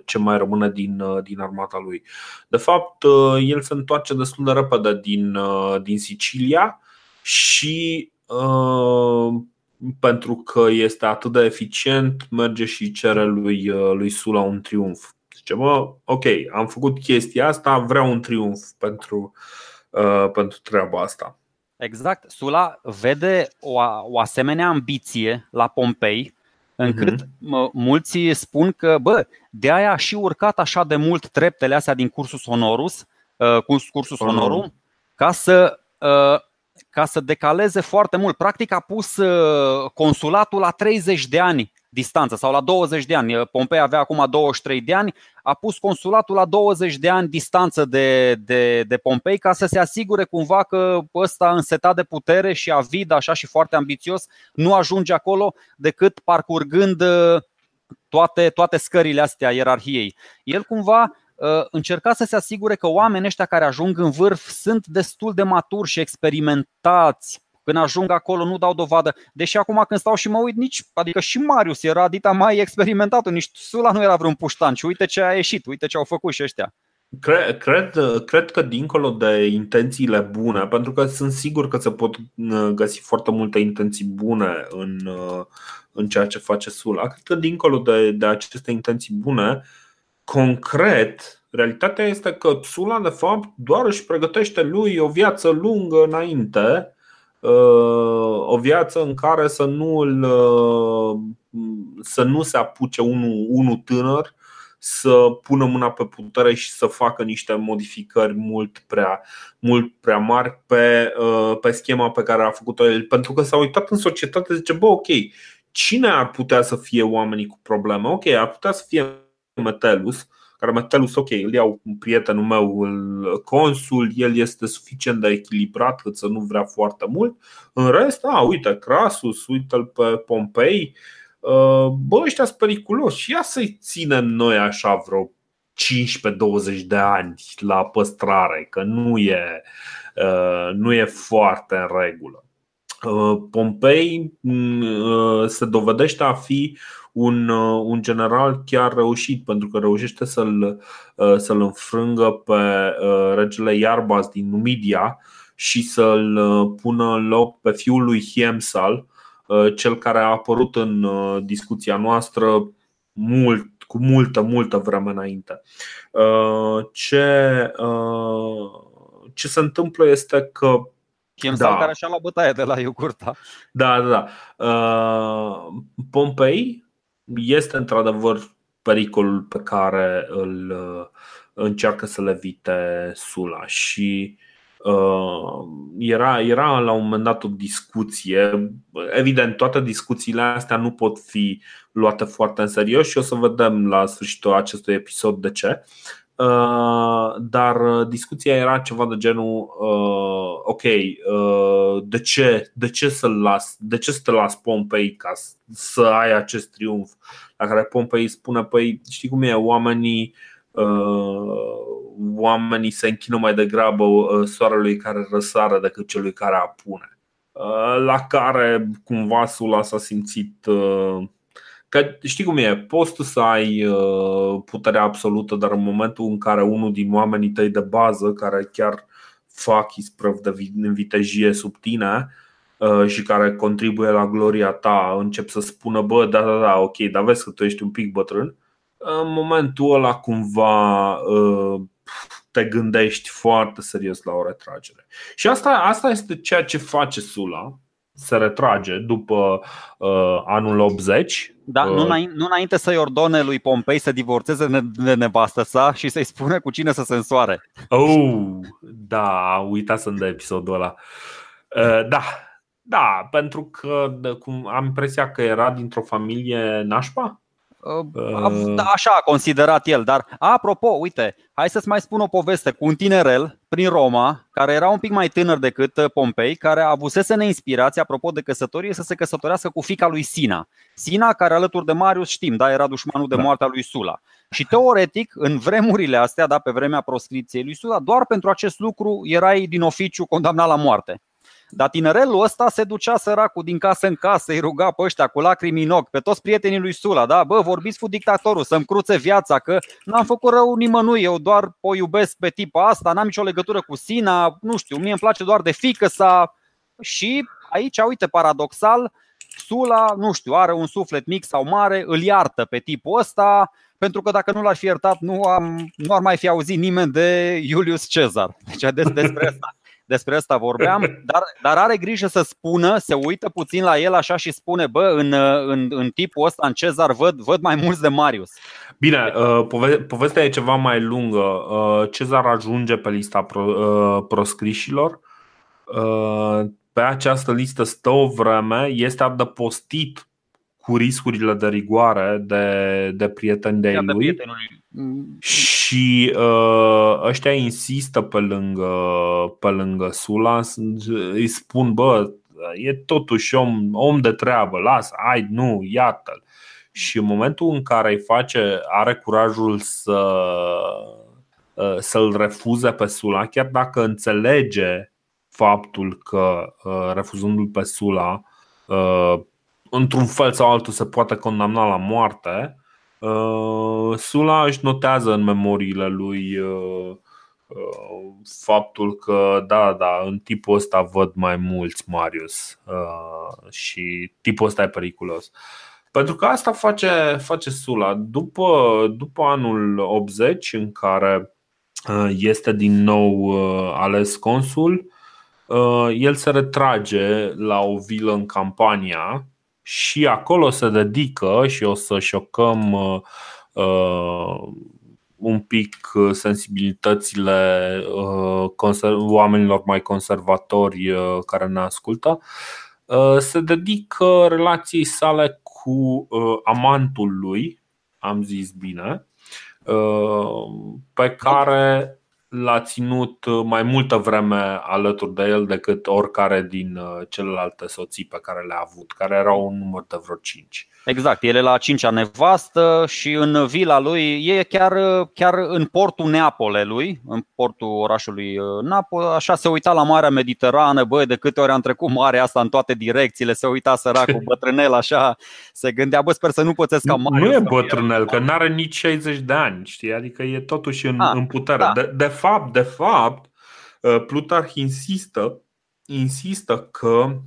ce mai rămâne din, din armata lui. De fapt, el se întoarce destul de repede din, din Sicilia și uh, pentru că este atât de eficient, merge și cere lui, uh, lui Sula un triumf. Zice, bă, ok, am făcut chestia asta, vreau un triumf pentru, uh, pentru treaba asta. Exact. Sula vede o, o asemenea ambiție la Pompei, încât uh-huh. mulți spun că, bă, de aia a și urcat așa de mult treptele astea din cursul Sonorus, uh, cursul Sonorum, ca să uh, ca să decaleze foarte mult. Practic a pus uh, consulatul la 30 de ani distanță sau la 20 de ani. Uh, Pompei avea acum 23 de ani, a pus consulatul la 20 de ani distanță de, de, de Pompei ca să se asigure cumva că ăsta însetat de putere și avid așa și foarte ambițios nu ajunge acolo decât parcurgând uh, toate, toate scările astea ierarhiei. El cumva Uh, încerca să se asigure că oamenii ăștia care ajung în vârf sunt destul de maturi și experimentați. Când ajung acolo nu dau dovadă. Deși acum când stau și mă uit, nici, adică și Marius era dita mai experimentat, nici Sula nu era vreun puștan și uite ce a ieșit, uite ce au făcut și ăștia. Cred, cred, cred că dincolo de intențiile bune, pentru că sunt sigur că se pot uh, găsi foarte multe intenții bune în, uh, în ceea ce face Sula, cred că dincolo de, de aceste intenții bune, concret, realitatea este că Sula, de fapt, doar își pregătește lui o viață lungă înainte, uh, o viață în care să nu, îl, uh, să nu se apuce unul, unul tânăr să pună mâna pe putere și să facă niște modificări mult prea, mult prea mari pe, uh, pe schema pe care a făcut-o el. Pentru că s-a uitat în societate, zice, bă, ok, cine ar putea să fie oamenii cu probleme? Ok, ar putea să fie Metelus, care Metelus, ok, îl iau un prietenul meu, îl consul, el este suficient de echilibrat cât să nu vrea foarte mult. În rest, a, uite, Crasus, uite-l pe Pompei, uh, bă, ăștia sunt periculoși. Ia să-i ținem noi așa vreo 15-20 de ani la păstrare, că nu e, uh, nu e foarte în regulă. Uh, Pompei mm, se dovedește a fi un, uh, un general chiar reușit, pentru că reușește să-l, uh, să-l înfrângă pe uh, regele Iarbas din Numidia și să-l pună în loc pe fiul lui Hiemsal, cel care a apărut în discuția noastră mult, cu multă, multă vreme înainte. Ce, ce se întâmplă este că Hiemsal da. care așa la bătaie de la Iugurta. Da, da, da. Pompei este într-adevăr pericolul pe care îl uh, încearcă să le evite Sula și uh, era, era la un moment dat o discuție. Evident, toate discuțiile astea nu pot fi luate foarte în serios și o să vedem la sfârșitul acestui episod de ce. Uh, dar uh, discuția era ceva de genul uh, ok, uh, de ce, de ce să las, de ce să te las Pompei ca să ai acest triumf la care Pompei spune păi știi cum e, oamenii uh, oamenii se închină mai degrabă uh, soarelui care răsare decât celui care apune. Uh, la care cumva Sula s-a simțit uh, Că știi cum e, poți tu să ai uh, puterea absolută, dar în momentul în care unul din oamenii tăi de bază, care chiar fac isprăv de vitejie sub tine uh, și care contribuie la gloria ta, încep să spună, bă, da, da, da, ok, dar vezi că tu ești un pic bătrân, în momentul ăla cumva uh, te gândești foarte serios la o retragere. Și asta, asta este ceea ce face Sula se retrage după uh, anul 80. Da, uh, nu, înainte, nu înainte să-i ordone lui Pompei să divorțeze de nevastă sa și să-i spune cu cine să se însoare. Oh, da, uita să-mi dă episodul ăla. Uh, da, da, pentru că de, cum, am impresia că era dintr-o familie nașpa. Uh, da, așa a considerat el, dar apropo, uite, hai să-ți mai spun o poveste cu un tinerel prin Roma, care era un pic mai tânăr decât uh, Pompei, care a avusese neinspirație, apropo de căsătorie, să se căsătorească cu fica lui Sina. Sina, care alături de Marius știm, da, era dușmanul de da. moartea lui Sula. Și teoretic, în vremurile astea, da, pe vremea proscripției lui Sula, doar pentru acest lucru erai din oficiu condamnat la moarte. Dar tinerelul ăsta se ducea săracul din casă în casă, îi ruga pe ăștia cu lacrimi în ochi, pe toți prietenii lui Sula, da? Bă, vorbiți cu dictatorul, să-mi cruțe viața, că n-am făcut rău nimănui, eu doar o iubesc pe tipa asta, n-am nicio legătură cu Sina, nu știu, mie îmi place doar de fică sa. Și aici, uite, paradoxal, Sula, nu știu, are un suflet mic sau mare, îl iartă pe tipul ăsta, pentru că dacă nu l-ar fi iertat, nu, am, nu ar mai fi auzit nimeni de Iulius Cezar. Deci des, despre asta despre asta vorbeam, dar, dar are grijă să spună, se uită puțin la el așa și spune, bă, în, în, în tipul ăsta, în Cezar, văd, văd mai mulți de Marius. Bine, uh, pove- povestea e ceva mai lungă. Uh, Cezar ajunge pe lista pro, uh, proscrișilor. Pe această listă stă o vreme, este adăpostit cu riscurile de rigoare de, de prieteni de lui. Și uh, ăștia insistă pe lângă, pe lângă Sula, îi spun, bă, e totuși om, om de treabă, lasă, hai, nu, iată-l. Și în momentul în care îi face, are curajul să, uh, să-l refuze pe Sula, chiar dacă înțelege faptul că uh, refuzându-l pe Sula, uh, într-un fel sau altul se poate condamna la moarte, uh, Sula își notează în memoriile lui uh, uh, faptul că, da, da, în tipul ăsta văd mai mulți Marius și tipul ăsta e periculos. Pentru că asta face, face Sula. După, după anul 80, în care este din nou ales consul, el se retrage la o vilă în Campania și acolo se dedică și o să șocăm uh, uh un pic sensibilitățile uh, oamenilor mai conservatori uh, care ne ascultă. Uh, se dedică relației sale cu uh, amantul lui, am zis bine, pe care l-a ținut uh, mai multă vreme alături de el decât oricare din uh, celelalte soții pe care le-a avut, care erau un număr de vreo 5. Exact, el e la cincea nevastă și în vila lui e chiar, chiar în portul Neapolelui, în portul orașului uh, Napoli, așa se uita la Marea Mediterană, băi, de câte ori am trecut marea asta în toate direcțiile, se uita săracul bătrânel așa, se gândea, bă, sper să nu pățesc ca mare. Nu e bătrânel, că nu are nici 60 de ani, știi, adică e totuși în, A, ah, în putere. Da. De, de fapt, de fapt, uh, Plutarh insistă, insistă că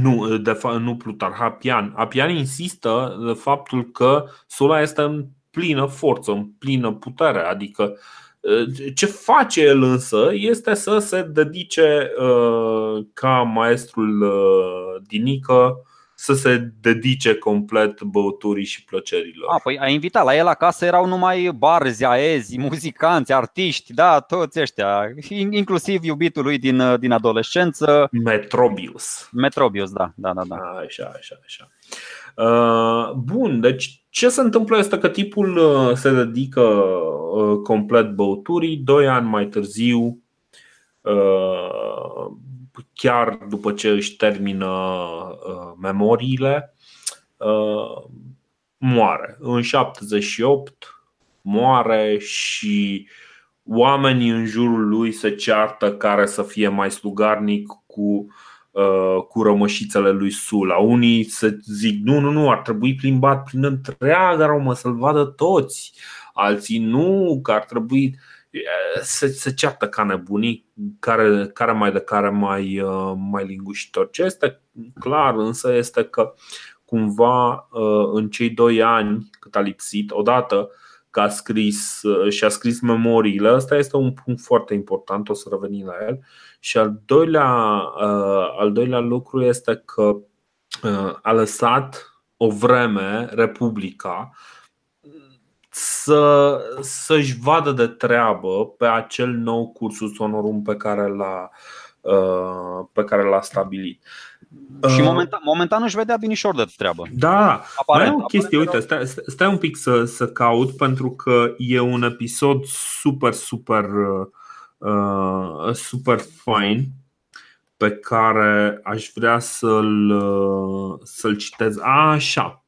nu, de fapt, nu Plutar, Apian. Apian insistă de faptul că Sula este în plină forță, în plină putere. Adică ce face el însă este să se dedice ca maestrul Dinică să se dedice complet băuturii și plăcerilor. A, păi a invitat, la el acasă erau numai barzi, aezi, muzicanți, artiști, da, toți ăștia, inclusiv iubitul lui din, din adolescență. Metrobius. Metrobius, da, da, da. da. Așa, așa, așa. Uh, bun, deci ce se întâmplă este că tipul uh, se dedică uh, complet băuturii, doi ani mai târziu chiar după ce își termină uh, memoriile, uh, moare. În 78 moare și oamenii în jurul lui se ceartă care să fie mai slugarnic cu, uh, cu rămășițele lui Sula. Unii se zic, nu, nu, nu, ar trebui plimbat prin întreaga Romă să-l vadă toți. Alții nu, că ar trebui se, se ceartă ca nebunii, care, care mai de care mai, uh, mai lingușitor. Ce este clar însă este că cumva uh, în cei doi ani cât a lipsit, odată că a scris și a scris memoriile. Asta este un punct foarte important, o să revenim la el. Și al doilea, al doilea lucru este că a lăsat o vreme Republica să, să-și vadă de treabă pe acel nou cursus honorum pe care l-a, uh, pe care l-a stabilit. Și uh, momentan, momentan își vedea binișor de treabă. Da, aparent, mai o chestie, uite, stai, stai un pic să, să caut pentru că e un episod super, super, uh, super fain pe care aș vrea să-l, uh, să-l citez. Așa,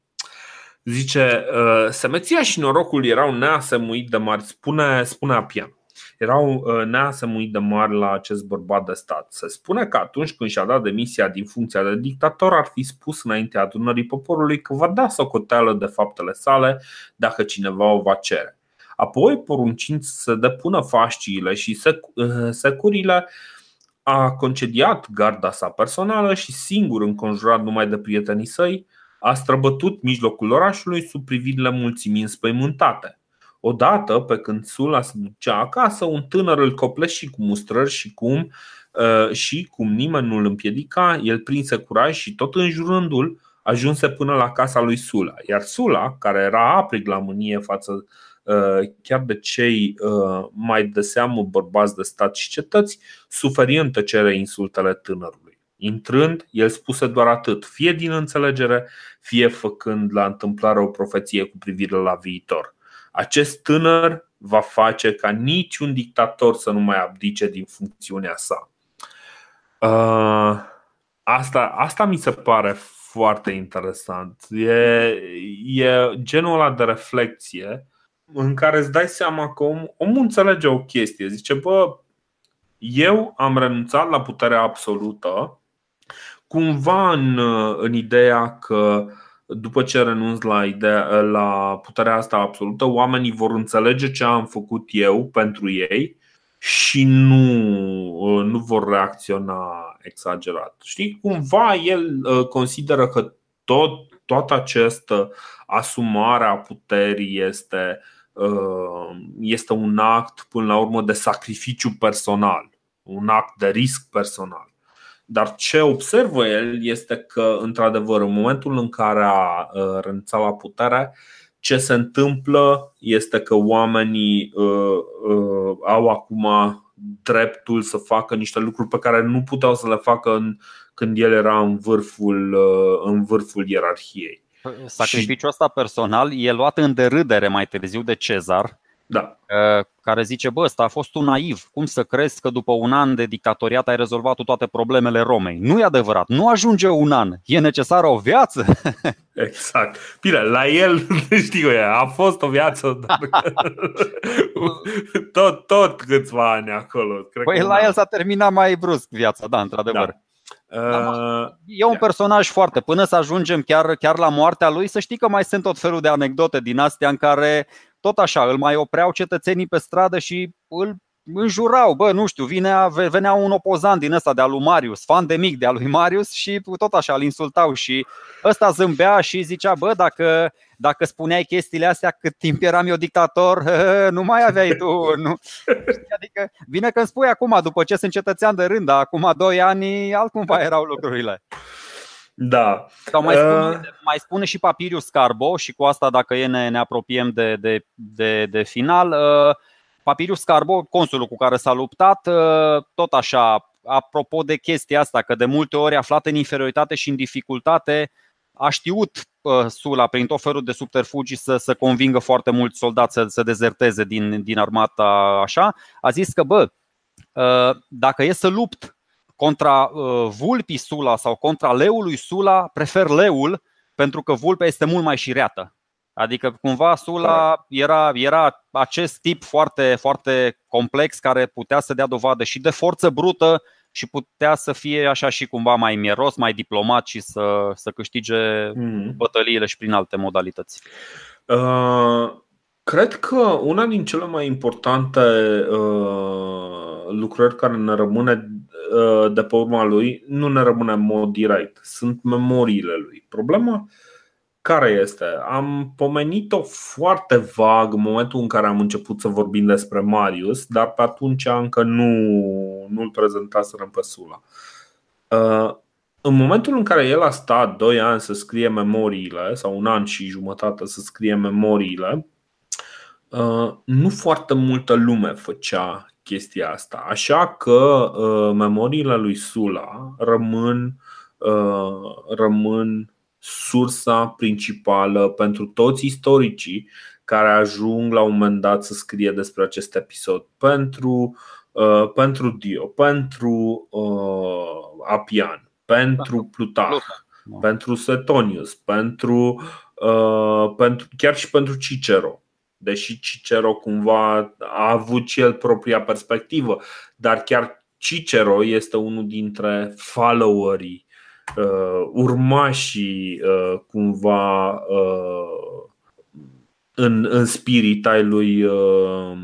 Zice, uh, semeția și norocul erau neasemuit de mari, spune, spune Apian. Erau uh, neasemuit de mari la acest bărbat de stat. Se spune că atunci când și-a dat demisia din funcția de dictator, ar fi spus înaintea adunării poporului că va da socoteală de faptele sale dacă cineva o va cere. Apoi, poruncind să depună fasciile și uh, securile, a concediat garda sa personală și singur înconjurat numai de prietenii săi, a străbătut mijlocul orașului sub privirile mulțimii înspăimântate. Odată, pe când Sula se ducea acasă, un tânăr îl copleși cu mustrări și cum, uh, și cum nimeni nu îl împiedica, el prinse curaj și tot înjurându-l ajunse până la casa lui Sula. Iar Sula, care era aprig la mânie față uh, chiar de cei uh, mai de seamă bărbați de stat și cetăți, suferi în tăcere insultele tânărului. Intrând, el spuse doar atât, fie din înțelegere, fie făcând la întâmplare o profeție cu privire la viitor. Acest tânăr va face ca niciun dictator să nu mai abdice din funcțiunea sa. Uh, asta, asta mi se pare foarte interesant. E, e genul ăla de reflexie în care îți dai seama că om, omul înțelege o chestie. Zice, bă, eu am renunțat la puterea absolută cumva în, în ideea că după ce renunț la, ideea, la puterea asta absolută, oamenii vor înțelege ce am făcut eu pentru ei și nu, nu vor reacționa exagerat. Știi, cumva el uh, consideră că tot, toată această asumare a puterii este, uh, este un act, până la urmă, de sacrificiu personal, un act de risc personal. Dar ce observă el este că, într-adevăr, în momentul în care a uh, renunțat la putere, ce se întâmplă este că oamenii uh, uh, au acum dreptul să facă niște lucruri pe care nu puteau să le facă în, când el era în vârful, în vârful ierarhiei. Sacrificiul ăsta personal e luat în derâdere mai târziu de Cezar, da. care zice, bă, ăsta a fost un naiv. Cum să crezi că după un an de dictatoriat ai rezolvat toate problemele Romei? Nu e adevărat, nu ajunge un an, e necesară o viață. Exact. Bine, la el, știu eu, a fost o viață, dar tot, tot câțiva ani acolo. Cred păi la el s-a terminat mai brusc viața, da, într-adevăr. Da. Uh, e un personaj foarte. Până să ajungem chiar, chiar la moartea lui, să știi că mai sunt tot felul de anecdote din astea în care tot așa, îl mai opreau cetățenii pe stradă și îl înjurau, bă, nu știu, vinea, venea un opozant din ăsta de al lui Marius, fan de mic de al lui Marius și tot așa îl insultau și ăsta zâmbea și zicea, bă, dacă, dacă spuneai chestiile astea cât timp eram eu dictator, nu mai aveai tu. Nu. Adică vine când spui acum, după ce sunt cetățean de rând, dar acum doi ani altcumva erau lucrurile. Da. Sau mai spune, uh... mai spune și Papirius Carbo și cu asta dacă e ne, ne apropiem de, de, de, de final. Uh, Papirius Carbo, consulul cu care s-a luptat, uh, tot așa, apropo de chestia asta, că de multe ori aflat în inferioritate și în dificultate, a știut uh, Sula prin tot felul de subterfugii să, să convingă foarte mulți soldați să, să dezerteze din, din armata așa. A zis că, bă, uh, dacă e să lupt contra uh, vulpii Sula sau contra leului Sula, prefer leul pentru că vulpea este mult mai șireată. Adică cumva Sula era, era acest tip foarte, foarte complex care putea să dea dovadă și de forță brută și putea să fie așa și cumva mai mieros, mai diplomat și să, să câștige mm. bătăliile și prin alte modalități. Uh, cred că una din cele mai importante uh, lucrări care ne rămâne uh, de pe urma lui nu ne rămâne în mod direct, sunt memoriile lui. Problema care este? Am pomenit-o foarte vag în momentul în care am început să vorbim despre Marius, dar pe atunci încă nu, nu-l prezentaserăm pe Sula. Uh, în momentul în care el a stat 2 ani să scrie memoriile, sau un an și jumătate să scrie memoriile, uh, nu foarte multă lume făcea chestia asta. Așa că uh, memoriile lui Sula rămân, rămân sursa principală pentru toți istoricii care ajung la un moment dat să scrie despre acest episod. Pentru, uh, pentru Dio, pentru uh, Apian, pentru da. Plutarh, da. pentru Setonius, pentru, uh, pentru, chiar și pentru Cicero. Deși Cicero cumva a avut și el propria perspectivă, dar chiar Cicero este unul dintre followerii uh, urmașii uh, cumva uh, în, în spirit ai lui, uh,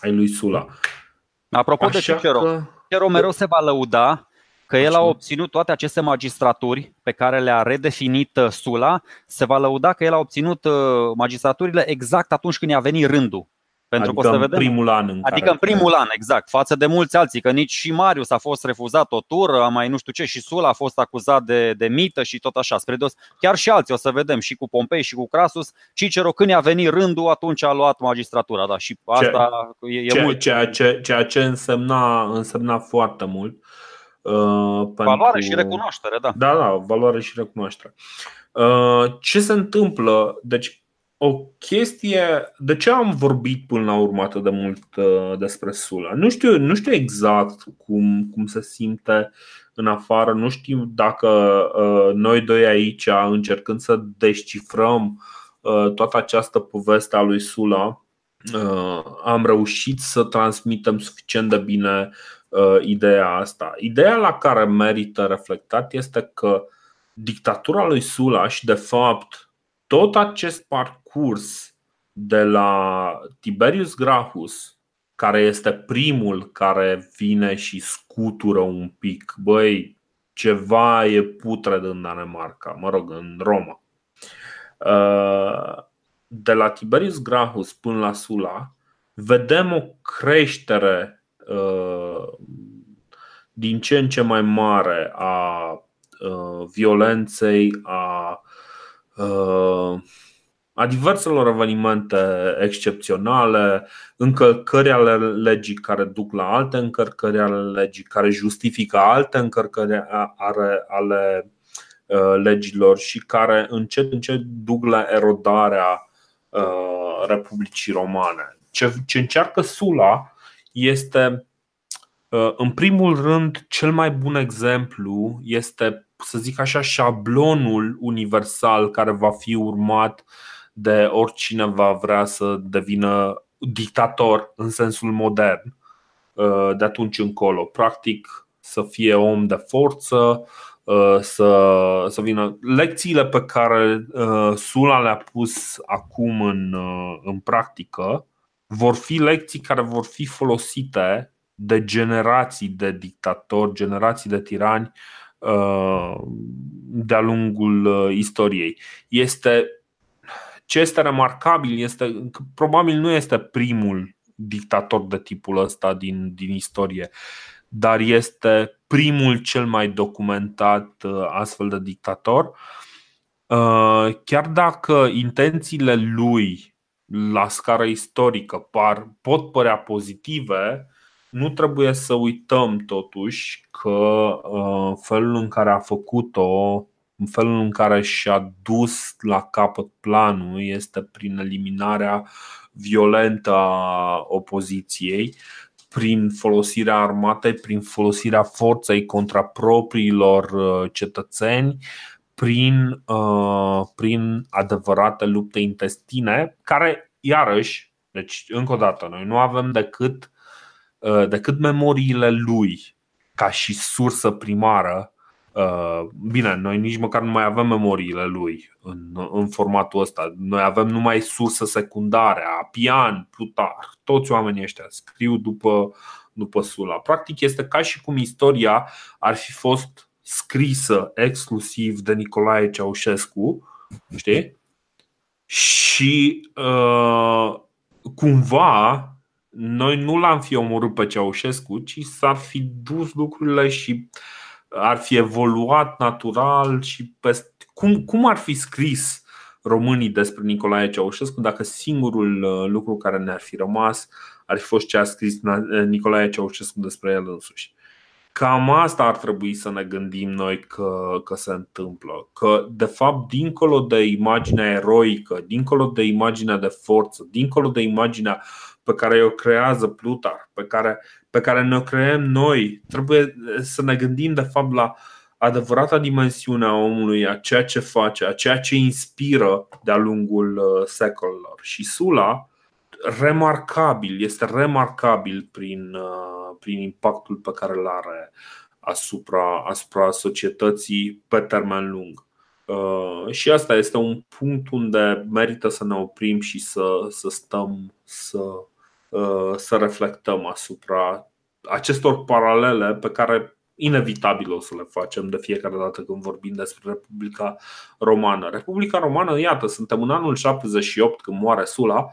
ai lui Sula. Apropo Așa de Cicero, că... Cicero mereu se va lăuda că el a obținut toate aceste magistraturi pe care le-a redefinit uh, Sula, se va lăuda că el a obținut uh, magistraturile exact atunci când i-a venit rândul. Pentru adică că o să vedem. primul an în Adică în primul an, exact, față de mulți alții, că nici și Marius a fost refuzat o tură, mai nu știu ce, și Sula a fost acuzat de, de mită și tot așa. Spre dos, chiar și alții o să vedem, și cu Pompei și cu Crasus. Cicero, când i-a venit rândul, atunci a luat magistratura, da, și asta ce, e, e ceea, mult. Ceea ce, ceea ce însemna, însemna foarte mult. Uh, valoare pentru... și recunoaștere, da. Da, da, valoare și recunoaștere. Uh, ce se întâmplă? Deci, o chestie. De ce am vorbit până la urmă atât de mult uh, despre Sula? Nu știu, nu știu exact cum, cum se simte în afară. Nu știu dacă uh, noi doi aici, încercând să descifrăm uh, toată această poveste a lui Sula, am reușit să transmitem suficient de bine ideea asta. Ideea la care merită reflectat este că dictatura lui Sula și, de fapt, tot acest parcurs de la Tiberius Gracchus, care este primul care vine și scutură un pic, băi, ceva e putred în Danemarca, mă rog, în Roma. Uh, de la Tiberius Gracchus până la Sula, vedem o creștere uh, din ce în ce mai mare a uh, violenței, a a diverselor evenimente excepționale, încălcări ale legii care duc la alte încărcări ale legii, care justifică alte încărcări ale, ale uh, legilor și care încet încet duc la erodarea uh, Republicii Romane. Ce, ce încearcă Sula este, uh, în primul rând, cel mai bun exemplu este, să zic așa, șablonul universal care va fi urmat uh, de oricine va vrea să devină dictator în sensul modern uh, de atunci încolo. Practic să fie om de forță, uh, să, să vină. Lecțiile pe care uh, Sula le-a pus acum în, în practică vor fi lecții care vor fi folosite de generații de dictatori, generații de tirani de-a lungul istoriei. Este ce este remarcabil este că probabil nu este primul dictator de tipul ăsta din, din istorie, dar este primul cel mai documentat uh, astfel de dictator. Uh, chiar dacă intențiile lui la scară istorică par, pot părea pozitive, nu trebuie să uităm totuși că uh, felul în care a făcut-o în felul în care și-a dus la capăt planul este prin eliminarea violentă a opoziției, prin folosirea armatei, prin folosirea forței contra propriilor uh, cetățeni, prin, uh, prin adevărate lupte intestine, care, iarăși, deci, încă o dată, noi nu avem decât, uh, decât memoriile lui ca și sursă primară Uh, bine, noi nici măcar nu mai avem memoriile lui în, în formatul ăsta. Noi avem numai sursă secundare, Apian, Plutar, toți oamenii ăștia scriu după, după Sula. Practic este ca și cum istoria ar fi fost scrisă exclusiv de Nicolae Ceaușescu Știi? Și uh, cumva noi nu l-am fi omorât pe Ceaușescu, ci s-ar fi dus lucrurile și ar fi evoluat natural și pe, cum, cum ar fi scris românii despre Nicolae Ceaușescu dacă singurul uh, lucru care ne-ar fi rămas ar fi fost ce a scris Nicolae Ceaușescu despre el însuși. Cam asta ar trebui să ne gândim noi că, că se întâmplă. Că, de fapt, dincolo de imaginea eroică, dincolo de imaginea de forță, dincolo de imaginea pe care o creează Plutar, pe care, pe care ne-o creăm noi, trebuie să ne gândim, de fapt, la adevărata dimensiune a omului, a ceea ce face, a ceea ce inspiră de-a lungul uh, secolelor. Și Sula, remarcabil, este remarcabil prin, uh, prin impactul pe care îl are asupra, asupra societății pe termen lung. Uh, și asta este un punct unde merită să ne oprim și să, să stăm să, uh, să reflectăm asupra acestor paralele pe care inevitabil o să le facem de fiecare dată când vorbim despre Republica Romană. Republica Romană, iată, suntem în anul 78 când moare Sula,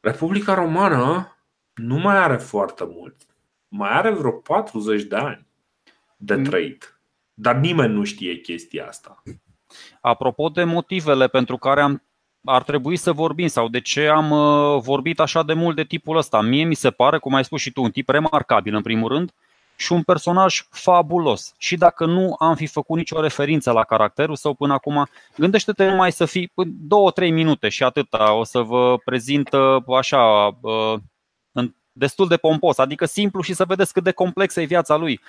Republica Romană nu mai are foarte mult. Mai are vreo 40 de ani de mm. trăit. Dar nimeni nu știe chestia asta. Apropo de motivele pentru care am, ar trebui să vorbim sau de ce am uh, vorbit așa de mult de tipul ăsta, mie mi se pare, cum ai spus și tu, un tip remarcabil în primul rând și un personaj fabulos. Și dacă nu am fi făcut nicio referință la caracterul său până acum, gândește-te numai să fii două, trei minute și atâta. O să vă prezint uh, așa uh, destul de pompos, adică simplu și să vedeți cât de complexă e viața lui.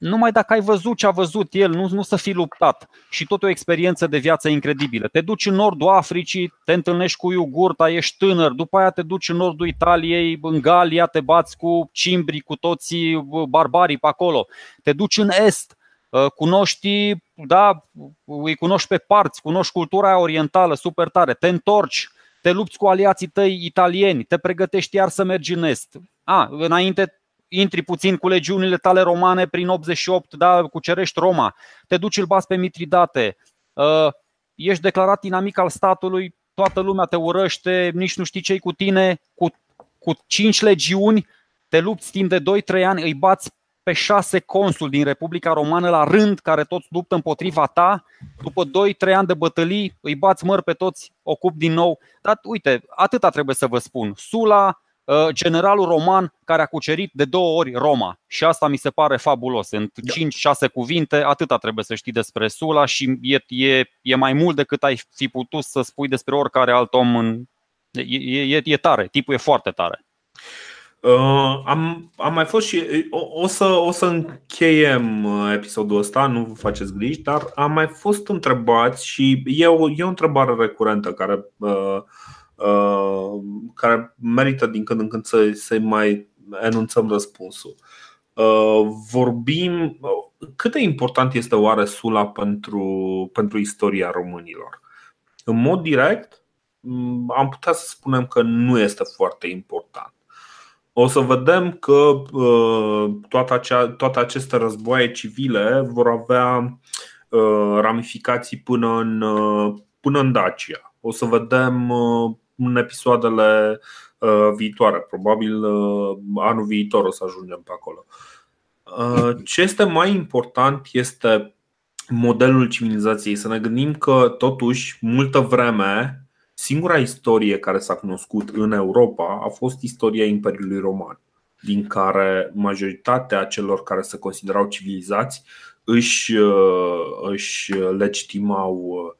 Uh, numai dacă ai văzut ce a văzut el, nu, nu să fi luptat. Și tot o experiență de viață incredibilă. Te duci în nordul Africii, te întâlnești cu iugurta, ești tânăr, după aia te duci în nordul Italiei, în Galia, te bați cu cimbrii, cu toții barbarii pe acolo. Te duci în est, uh, cunoști, da, îi cunoști pe parți, cunoști cultura orientală super tare, te întorci, te lupți cu aliații tăi italieni, te pregătești iar să mergi în est. A, înainte intri puțin cu legiunile tale romane prin 88, da, cucerești Roma, te duci îl bați pe Mitridate, uh, ești declarat inamic al statului, toată lumea te urăște, nici nu știi ce cu tine, cu, cu 5 legiuni, te lupți timp de 2-3 ani, îi bați pe șase consuli din Republica Romană la rând, care toți luptă împotriva ta. După 2-3 ani de bătălii, îi bați măr pe toți, ocup din nou. Dar uite, atâta trebuie să vă spun. Sula, Uh, generalul roman care a cucerit de două ori Roma. Și asta mi se pare fabulos. În 5-6 cuvinte, atâta trebuie să știi despre Sula și e, e, e mai mult decât ai fi putut să spui despre oricare alt om. În... E, e, e tare, tipul e foarte tare. Uh, am, am mai fost și o, o, să, o să încheiem uh, episodul ăsta, nu vă faceți griji, dar am mai fost întrebați și e o, e o întrebare recurentă care uh, Uh, care merită din când în când să, să mai enunțăm răspunsul. Uh, vorbim cât de important este oare Sula pentru, pentru istoria românilor? În mod direct, mm, am putea să spunem că nu este foarte important. O să vedem că uh, toată, acea, toate aceste războaie civile vor avea ramificații până în, până în Dacia. O să vedem în episoadele uh, viitoare. Probabil uh, anul viitor o să ajungem pe acolo. Uh, ce este mai important este modelul civilizației. Să ne gândim că, totuși, multă vreme, singura istorie care s-a cunoscut în Europa a fost istoria Imperiului Roman, din care majoritatea celor care se considerau civilizați își, își legitimau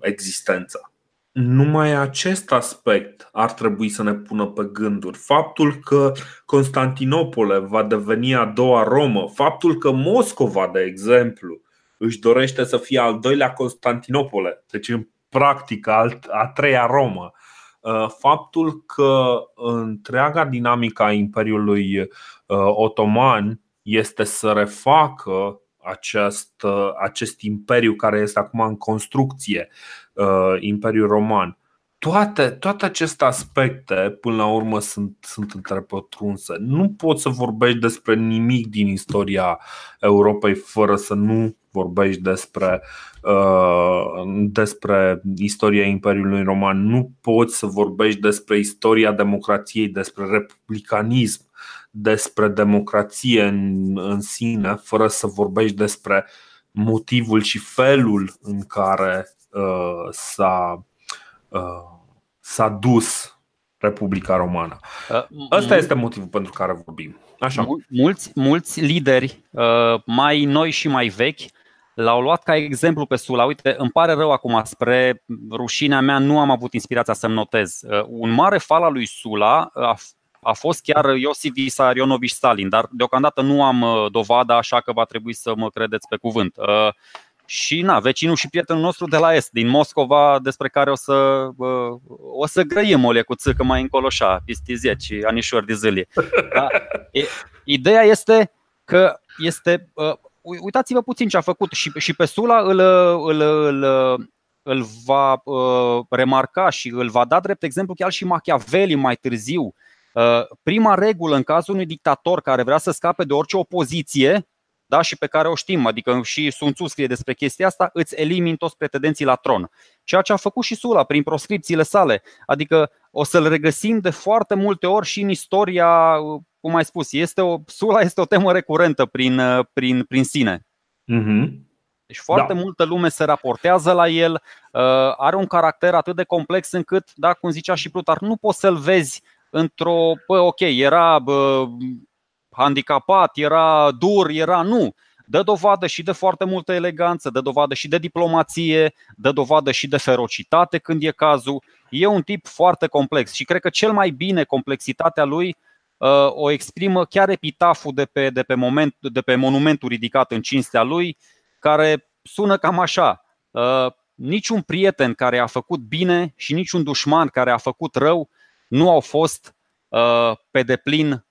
existența numai acest aspect ar trebui să ne pună pe gânduri. Faptul că Constantinopole va deveni a doua Romă, faptul că Moscova, de exemplu, își dorește să fie al doilea Constantinopole, deci în practică a treia Romă, uh, faptul că întreaga dinamică a Imperiului uh, Otoman este să refacă acest, acest imperiu care este acum în construcție, uh, Imperiul Roman. Toate, toate aceste aspecte, până la urmă, sunt, sunt întrepătrunse. Nu poți să vorbești despre nimic din istoria Europei fără să nu vorbești despre, despre istoria Imperiului Roman, nu poți să vorbești despre istoria democrației, despre republicanism, despre democrație în, în sine, fără să vorbești despre motivul și felul în care uh, s-a, uh, s-a dus Republica Romană. Ăsta uh, este motivul pentru care vorbim. Așa. Mulți, mulți lideri uh, mai noi și mai vechi L-au luat ca exemplu pe Sula. Uite, îmi pare rău acum, spre rușinea mea, nu am avut inspirația să-mi notez. Uh, un mare fal al lui Sula a, a fost chiar Iosif Vissarionovici Stalin, dar deocamdată nu am uh, dovada, așa că va trebui să mă credeți pe cuvânt. Uh, și na, vecinul și prietenul nostru de la Est, din Moscova, despre care o să, o să grăim o lecuță mai încolo așa, peste 10 anișori de zile. Da? Ideea este că este uitați-vă puțin ce a făcut și, și pe Sula îl, îl, îl, îl va uh, remarca și îl va da drept exemplu chiar și Machiavelli mai târziu. Uh, prima regulă în cazul unui dictator care vrea să scape de orice opoziție da, și pe care o știm, adică și Sun Tzu scrie despre chestia asta, îți elimini toți pretendenții la tron. Ceea ce a făcut și Sula prin proscripțiile sale. Adică o să-l regăsim de foarte multe ori și în istoria cum ai spus, este o, Sula este o temă recurentă prin, uh, prin, prin sine. Mm-hmm. Deci foarte da. multă lume se raportează la el, uh, are un caracter atât de complex încât, da, cum zicea și Plutar, nu poți să-l vezi într-o, bă, ok, era bă, handicapat, era dur, era nu. Dă dovadă și de foarte multă eleganță, dă dovadă și de diplomație, dă dovadă și de ferocitate când e cazul. E un tip foarte complex și cred că cel mai bine complexitatea lui Uh, o exprimă chiar epitaful de pe, de pe, moment, de pe monumentul ridicat în cinstea lui, care sună cam așa. Uh, niciun prieten care a făcut bine și niciun dușman care a făcut rău nu au fost uh, pe deplin,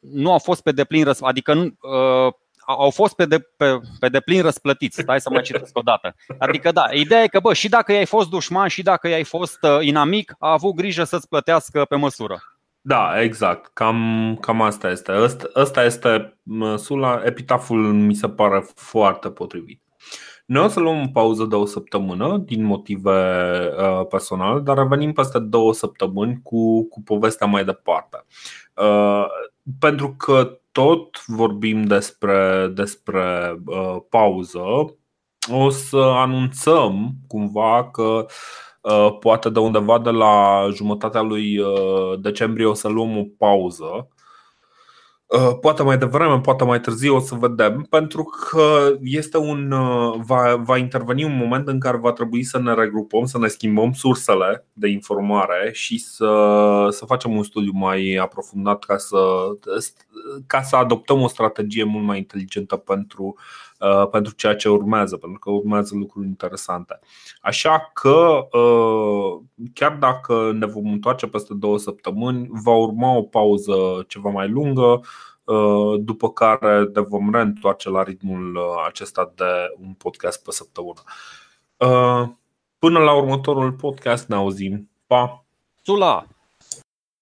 nu au fost pe deplin, adică au fost pe, de, pe, pe deplin răsplătiți. Stai să mai citesc o dată. Adică da, ideea e că bă, și dacă i-ai fost dușman și dacă i-ai fost inamic, a avut grijă să-ți plătească pe măsură. Da, exact. Cam, cam asta este. Asta, asta este Sula. Epitaful mi se pare foarte potrivit. Noi o să luăm o pauză de o săptămână din motive uh, personale, dar revenim peste două săptămâni cu, cu povestea mai departe. Uh, pentru că tot vorbim despre, despre uh, pauză, o să anunțăm cumva că uh, Uh, poate de undeva de la jumătatea lui uh, decembrie o să luăm o pauză. Uh, poate mai devreme, poate mai târziu o să vedem, pentru că este un, va, va interveni un moment în care va trebui să ne regrupăm, să ne schimbăm sursele de informare și să, să facem un studiu mai aprofundat ca să, ca să adoptăm o strategie mult mai inteligentă pentru Uh, pentru ceea ce urmează, pentru că urmează lucruri interesante. Așa că, uh, chiar dacă ne vom întoarce peste două săptămâni, va urma o pauză ceva mai lungă, uh, după care ne vom reîntoarce la ritmul acesta de un podcast pe săptămână. Până la următorul podcast ne auzim. Pa! Sula!